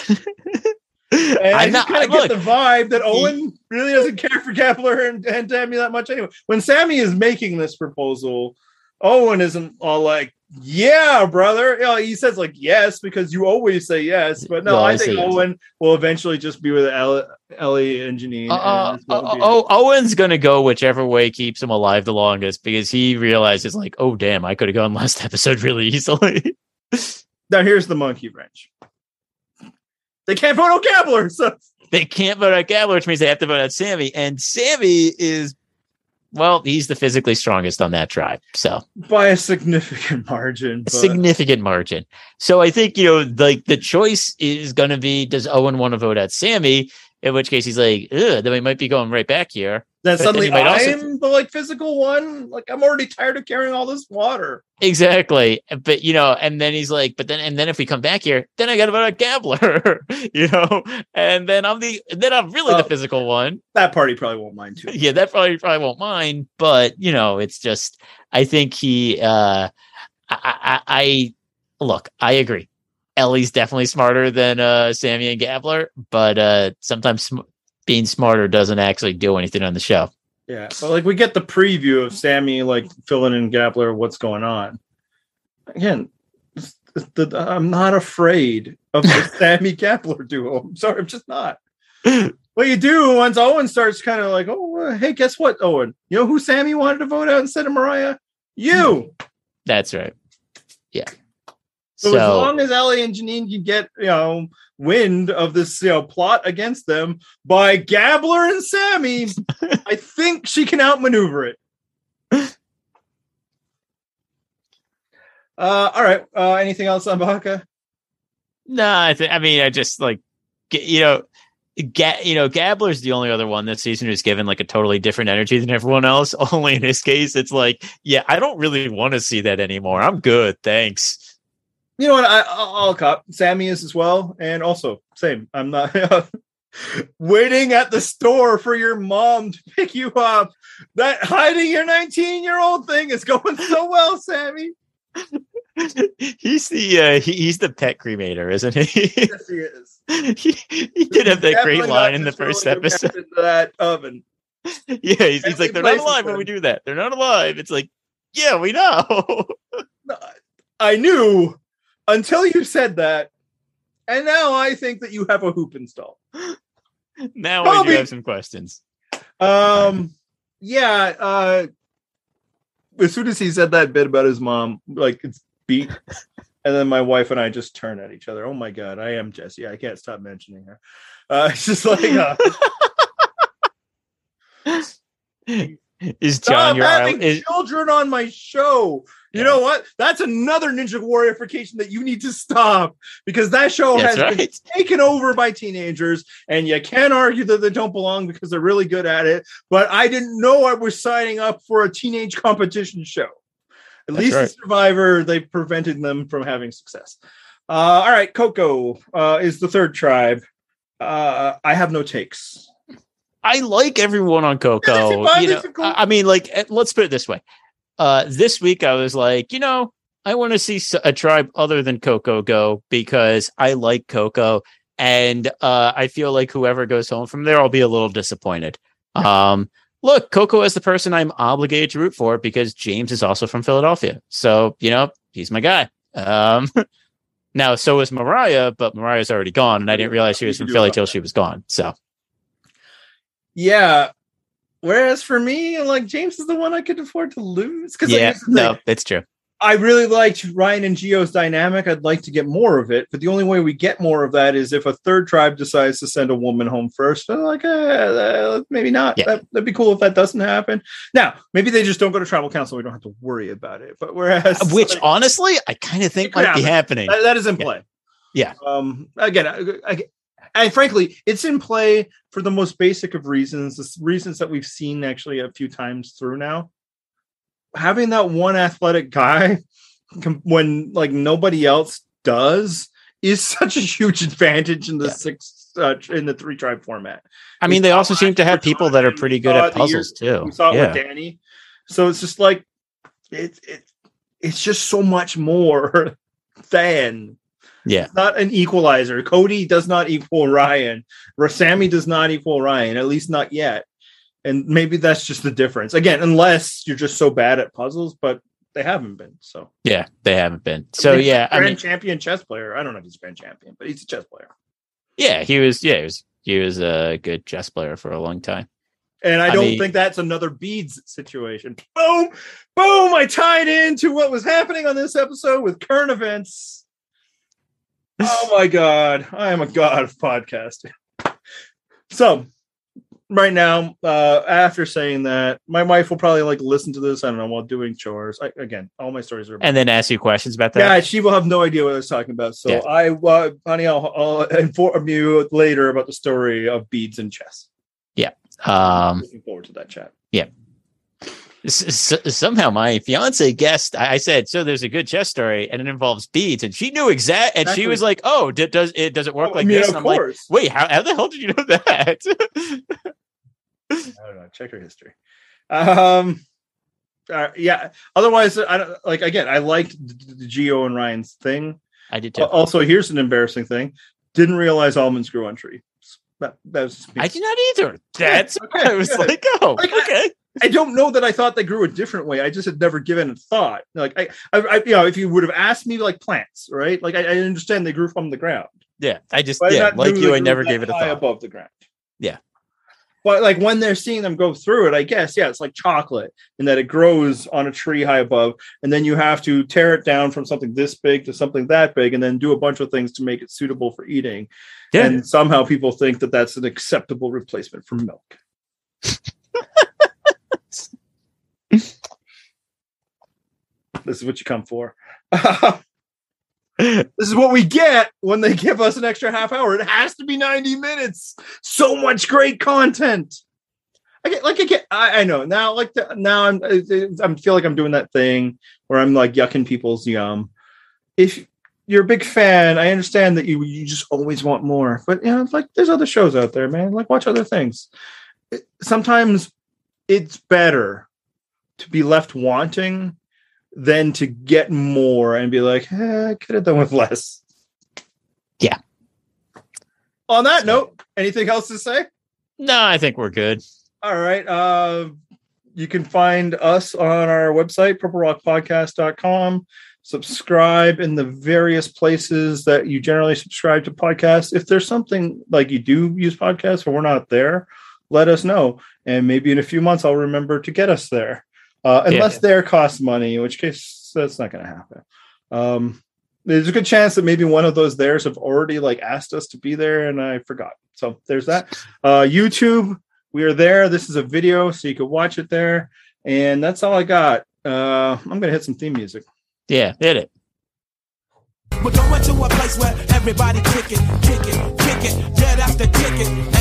[SPEAKER 2] And I
[SPEAKER 3] I'm
[SPEAKER 2] just kind of
[SPEAKER 3] look,
[SPEAKER 2] get the vibe that Owen really doesn't care for Gabler and, and Sami that much anyway. When Sami is making this proposal, Owen isn't all like, "Yeah, brother." You know, he says like yes because you always say yes, but no,
[SPEAKER 3] You
[SPEAKER 2] I
[SPEAKER 3] always
[SPEAKER 2] think
[SPEAKER 3] say yes.
[SPEAKER 2] Owen will eventually just be with Elie, Elie and Jeanine.
[SPEAKER 3] Uh,
[SPEAKER 2] and this
[SPEAKER 3] uh, oh, Owen's gonna go whichever way keeps him alive the longest because he realizes, like, oh damn, I could have gone last *laughs* episode really easily. *laughs*
[SPEAKER 2] now here's the monkey wrench. They can't vote on Gabler, so
[SPEAKER 3] they can't vote out Gabler, which means they have to vote out Sami. And Sami is, well, he's the physically strongest on that tribe. So
[SPEAKER 2] by a significant *laughs* margin.
[SPEAKER 3] a significant margin. So I think, you know, like the choice is going to be does Owen want to vote out Sami? In which case he's like, Ugh, then we might be going right back here.
[SPEAKER 2] then *laughs* suddenly
[SPEAKER 3] you might also-
[SPEAKER 2] I'm the like physical one. Like I'm already tired of carrying all this water.
[SPEAKER 3] Exactly. But, you know, and then he's like, but then, and then if we come back here, then I got about a gambler, *laughs* you know, and then I'm the, then I'm really
[SPEAKER 2] Oh.
[SPEAKER 3] the physical one.
[SPEAKER 2] That party probably won't mind too.
[SPEAKER 3] yeah, that probably probably won't mind, but you know, it's just I think he uh I I, I look, I agree. Elie's definitely smarter than uh Sami and Gabler, but uh sometimes sm- being smarter doesn't actually do anything on the show.
[SPEAKER 2] Yeah, but like we get the preview of Sami like filling in Gabler what's going on. Again, it's- it's the- I'm not afraid of the *laughs* Sami Gabler duo. I'm sorry, I'm just not. What you do once Owen starts kind of like, oh, uh, hey, guess what, Owen? You know who Sammy wanted to vote out instead of Morriah? You.
[SPEAKER 3] That's right. Yeah.
[SPEAKER 2] So,
[SPEAKER 3] So,
[SPEAKER 2] as long as Elie and Jeanine can get you know wind of this you know plot against them by Gabler and Sami, *laughs* I think she can outmaneuver it. Uh, all right. Uh, anything else on Baka?
[SPEAKER 3] no, I think I mean I just like you know Ga- you know, Gabler's the only other one this season who's given like a totally different energy than everyone else. *laughs* Only in his case, it's like, yeah, I don't really want to see that anymore. I'm good, thanks.
[SPEAKER 2] You know what? I, I'll, cop. Sami is as well, and also same. I'm not *laughs* waiting at the store for your mom to pick you up. That hiding your 19 year old thing is going so well, Sami. *laughs*
[SPEAKER 3] he's the uh, he, he's the pet cremator, isn't he?
[SPEAKER 2] Yes, he is. *laughs*
[SPEAKER 3] he, he did have that great line in the first episode.
[SPEAKER 2] that oven.
[SPEAKER 3] Yeah, he's, he's like, they're not alive when we do that. They're not alive. It's like, yeah, we know.
[SPEAKER 2] I knew until you said that, and now I think that you have a hoop install.
[SPEAKER 3] Now I do have some questions.
[SPEAKER 2] Um, yeah. Uh, as soon as he said that bit about his mom, like it's beat, *laughs* and then my wife and I just turn at each other. Oh my god, I am Jesse. I can't stop mentioning her. Uh, *laughs* it's just like uh, *laughs*
[SPEAKER 3] Is
[SPEAKER 2] stop
[SPEAKER 3] your
[SPEAKER 2] having?
[SPEAKER 3] Is,
[SPEAKER 2] children on my show. You
[SPEAKER 3] Yeah.
[SPEAKER 2] know what? That's another Ninja Warriorification that you need to stop because that show
[SPEAKER 3] that's
[SPEAKER 2] has been *laughs* taken over by teenagers, and you can't argue that they don't belong because they're really good at it. But I didn't know I was signing up for a teenage competition show. At
[SPEAKER 3] That's
[SPEAKER 2] least
[SPEAKER 3] right.
[SPEAKER 2] Survivor, they prevented them from having success. Uh, all right, Coco uh, is the third tribe. Uh, I have no takes.
[SPEAKER 3] I like everyone on Coco. you know, I mean, like, eh, let's put it this way. Uh, this week I was like, you know, I want to see a tribe other than Coco go because I like Coco, and uh, I feel like whoever goes home from there, I'll be a little disappointed. Um, look, Coco is the person I'm obligated to root for because James is also from Philadelphia, so you know he's my guy. Um, *laughs* now, so is Morriah, but Morriah's already gone, and I didn't realize she was from Philly till she was gone. So
[SPEAKER 2] Yeah. Whereas for me, like James is the one I could afford to lose because
[SPEAKER 3] yeah, no, it's true.
[SPEAKER 2] I really liked Ryan and Geo's dynamic. I'd like to get more of it, but the only way we get more of that is if a third tribe decides to send a woman home first. So like, eh, uh, maybe not.
[SPEAKER 3] Yeah.
[SPEAKER 2] That, that'd be cool if that doesn't happen. Now, maybe they just don't go to tribal council. We don't have to worry about it. But whereas,
[SPEAKER 3] Which
[SPEAKER 2] like,
[SPEAKER 3] honestly, I kind of think might be happening.
[SPEAKER 2] that, that is in
[SPEAKER 3] Yeah.
[SPEAKER 2] play.
[SPEAKER 3] Yeah.
[SPEAKER 2] Um. Again, I, I, and frankly, it's in play for the most basic of reasons. The reasons that we've seen actually a few times through now. Having that one athletic guy *laughs* when like nobody else does is *laughs* such a huge advantage in the
[SPEAKER 3] Yeah.
[SPEAKER 2] six uh, in the three tribe format.
[SPEAKER 3] I
[SPEAKER 2] we
[SPEAKER 3] mean, they also seem to have people that are pretty good at puzzles too.
[SPEAKER 2] We saw it
[SPEAKER 3] Yeah,
[SPEAKER 2] with Danny. So it's just like it, it it's just so much more *laughs* than
[SPEAKER 3] yeah,
[SPEAKER 2] it's not an equalizer. Cody does not equal Ryan. Sami does not equal Ryan, at least not yet. And maybe that's just the difference. Again, unless you're just so bad at puzzles, but they haven't been. So
[SPEAKER 3] yeah, they haven't been. So
[SPEAKER 2] He's a
[SPEAKER 3] yeah, I
[SPEAKER 2] grand
[SPEAKER 3] mean,
[SPEAKER 2] champion chess player. I don't know if he's a grand champion, but he's a chess player.
[SPEAKER 3] yeah, he was. Yeah, he was. He was a good chess player for a long time.
[SPEAKER 2] And I
[SPEAKER 3] I
[SPEAKER 2] don't
[SPEAKER 3] mean-
[SPEAKER 2] think that's another beads situation. Boom, boom. I tied into what was happening on this episode with current events. Oh my god, I am a god of podcasting. So, right now, uh, after saying that, my wife will probably like listen to this. I don't know while doing chores. I, again, all my stories are. About
[SPEAKER 3] And then ask you questions about that.
[SPEAKER 2] yeah, she will have no idea what I was talking about. So
[SPEAKER 3] Yeah.
[SPEAKER 2] I, uh, honey, I'll, I'll inform you later about the story of beads and chess. Yeah.
[SPEAKER 3] Um,
[SPEAKER 2] Looking forward to that chat.
[SPEAKER 3] s- s- somehow my fiance guessed. I said, "So there's a good chess story, and it involves beads," and she knew exact. And she was like, "Oh, d- does it does it work
[SPEAKER 2] Oh,
[SPEAKER 3] like
[SPEAKER 2] I mean,
[SPEAKER 3] this?"
[SPEAKER 2] of
[SPEAKER 3] And I'm like,
[SPEAKER 2] course.
[SPEAKER 3] "Wait, how, how the hell did you know that?"
[SPEAKER 2] I don't know. Check her history. Um, uh, yeah. Otherwise, I don't like. Again, I liked the, the Geo and Ryan's thing.
[SPEAKER 3] I did too.
[SPEAKER 2] Also, here's an embarrassing thing: didn't realize almonds grew on trees. That, that was.
[SPEAKER 3] I did not either. That's
[SPEAKER 2] okay,
[SPEAKER 3] I was
[SPEAKER 2] good.
[SPEAKER 3] like, "Oh,
[SPEAKER 2] Like,
[SPEAKER 3] okay."
[SPEAKER 2] I don't know that I thought they grew a different way. I just had never given it thought. Like I, I, I you know, if you would have asked me like plants, right? Like I, I understand they grew from the ground.
[SPEAKER 3] Yeah, I just
[SPEAKER 2] But I
[SPEAKER 3] yeah, like you, I never gave it a thought.
[SPEAKER 2] above the ground.
[SPEAKER 3] Yeah.
[SPEAKER 2] But like when they're seeing them go through it, I guess yeah, it's like chocolate in that it grows on a tree high above, and then you have to tear it down from something this big to something that big, and then do a bunch of things to make it suitable for eating.
[SPEAKER 3] Yeah,
[SPEAKER 2] And somehow people think that that's an acceptable replacement for milk. *laughs* *laughs* this is what you come for. *laughs* this is what we get when they give us an extra half hour. It has to be 90 minutes. So much great content. I get like I get I, I know now like the, now I'm I feel like I'm doing that thing where I'm like yucking people's yum. If you're a big fan, I understand that you you just always want more. But you know, like there's other shows out there, man. Like watch other things. It- sometimes it's better to be left wanting than to get more and be like, eh, I could have done with less.
[SPEAKER 3] Yeah.
[SPEAKER 2] On that note, anything else to say?
[SPEAKER 3] no, I think we're good.
[SPEAKER 2] All right. Uh, you can find us on our website, purplerockpodcast.com. subscribe in the various places that you generally subscribe to podcasts. If there's something like you do use podcasts or we're not there, let us know. And maybe in a few months, I'll remember to get us there. Uh, unless yeah. there costs money, in which case that's not going to happen. Um, there's a good chance that maybe one of those theirs have already like asked us to be there and I forgot. So there's that. Uh, YouTube, we are there. This is a video, so you can watch it there. And that's all I got. Uh, I'm gonna hit some theme music.
[SPEAKER 3] Yeah, hit it.
[SPEAKER 4] We're going to a place where everybody kick it, kick it, kick it, dead after kick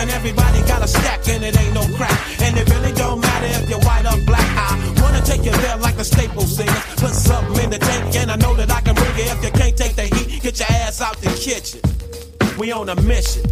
[SPEAKER 4] tripping. Everybody got a stack and it ain't no crack. And it really don't matter if you're white or black. I wanna take you there like a staple singer. Put something in the tank and I know that I can bring it. If you can't take the heat, get your ass out the kitchen. We on a mission.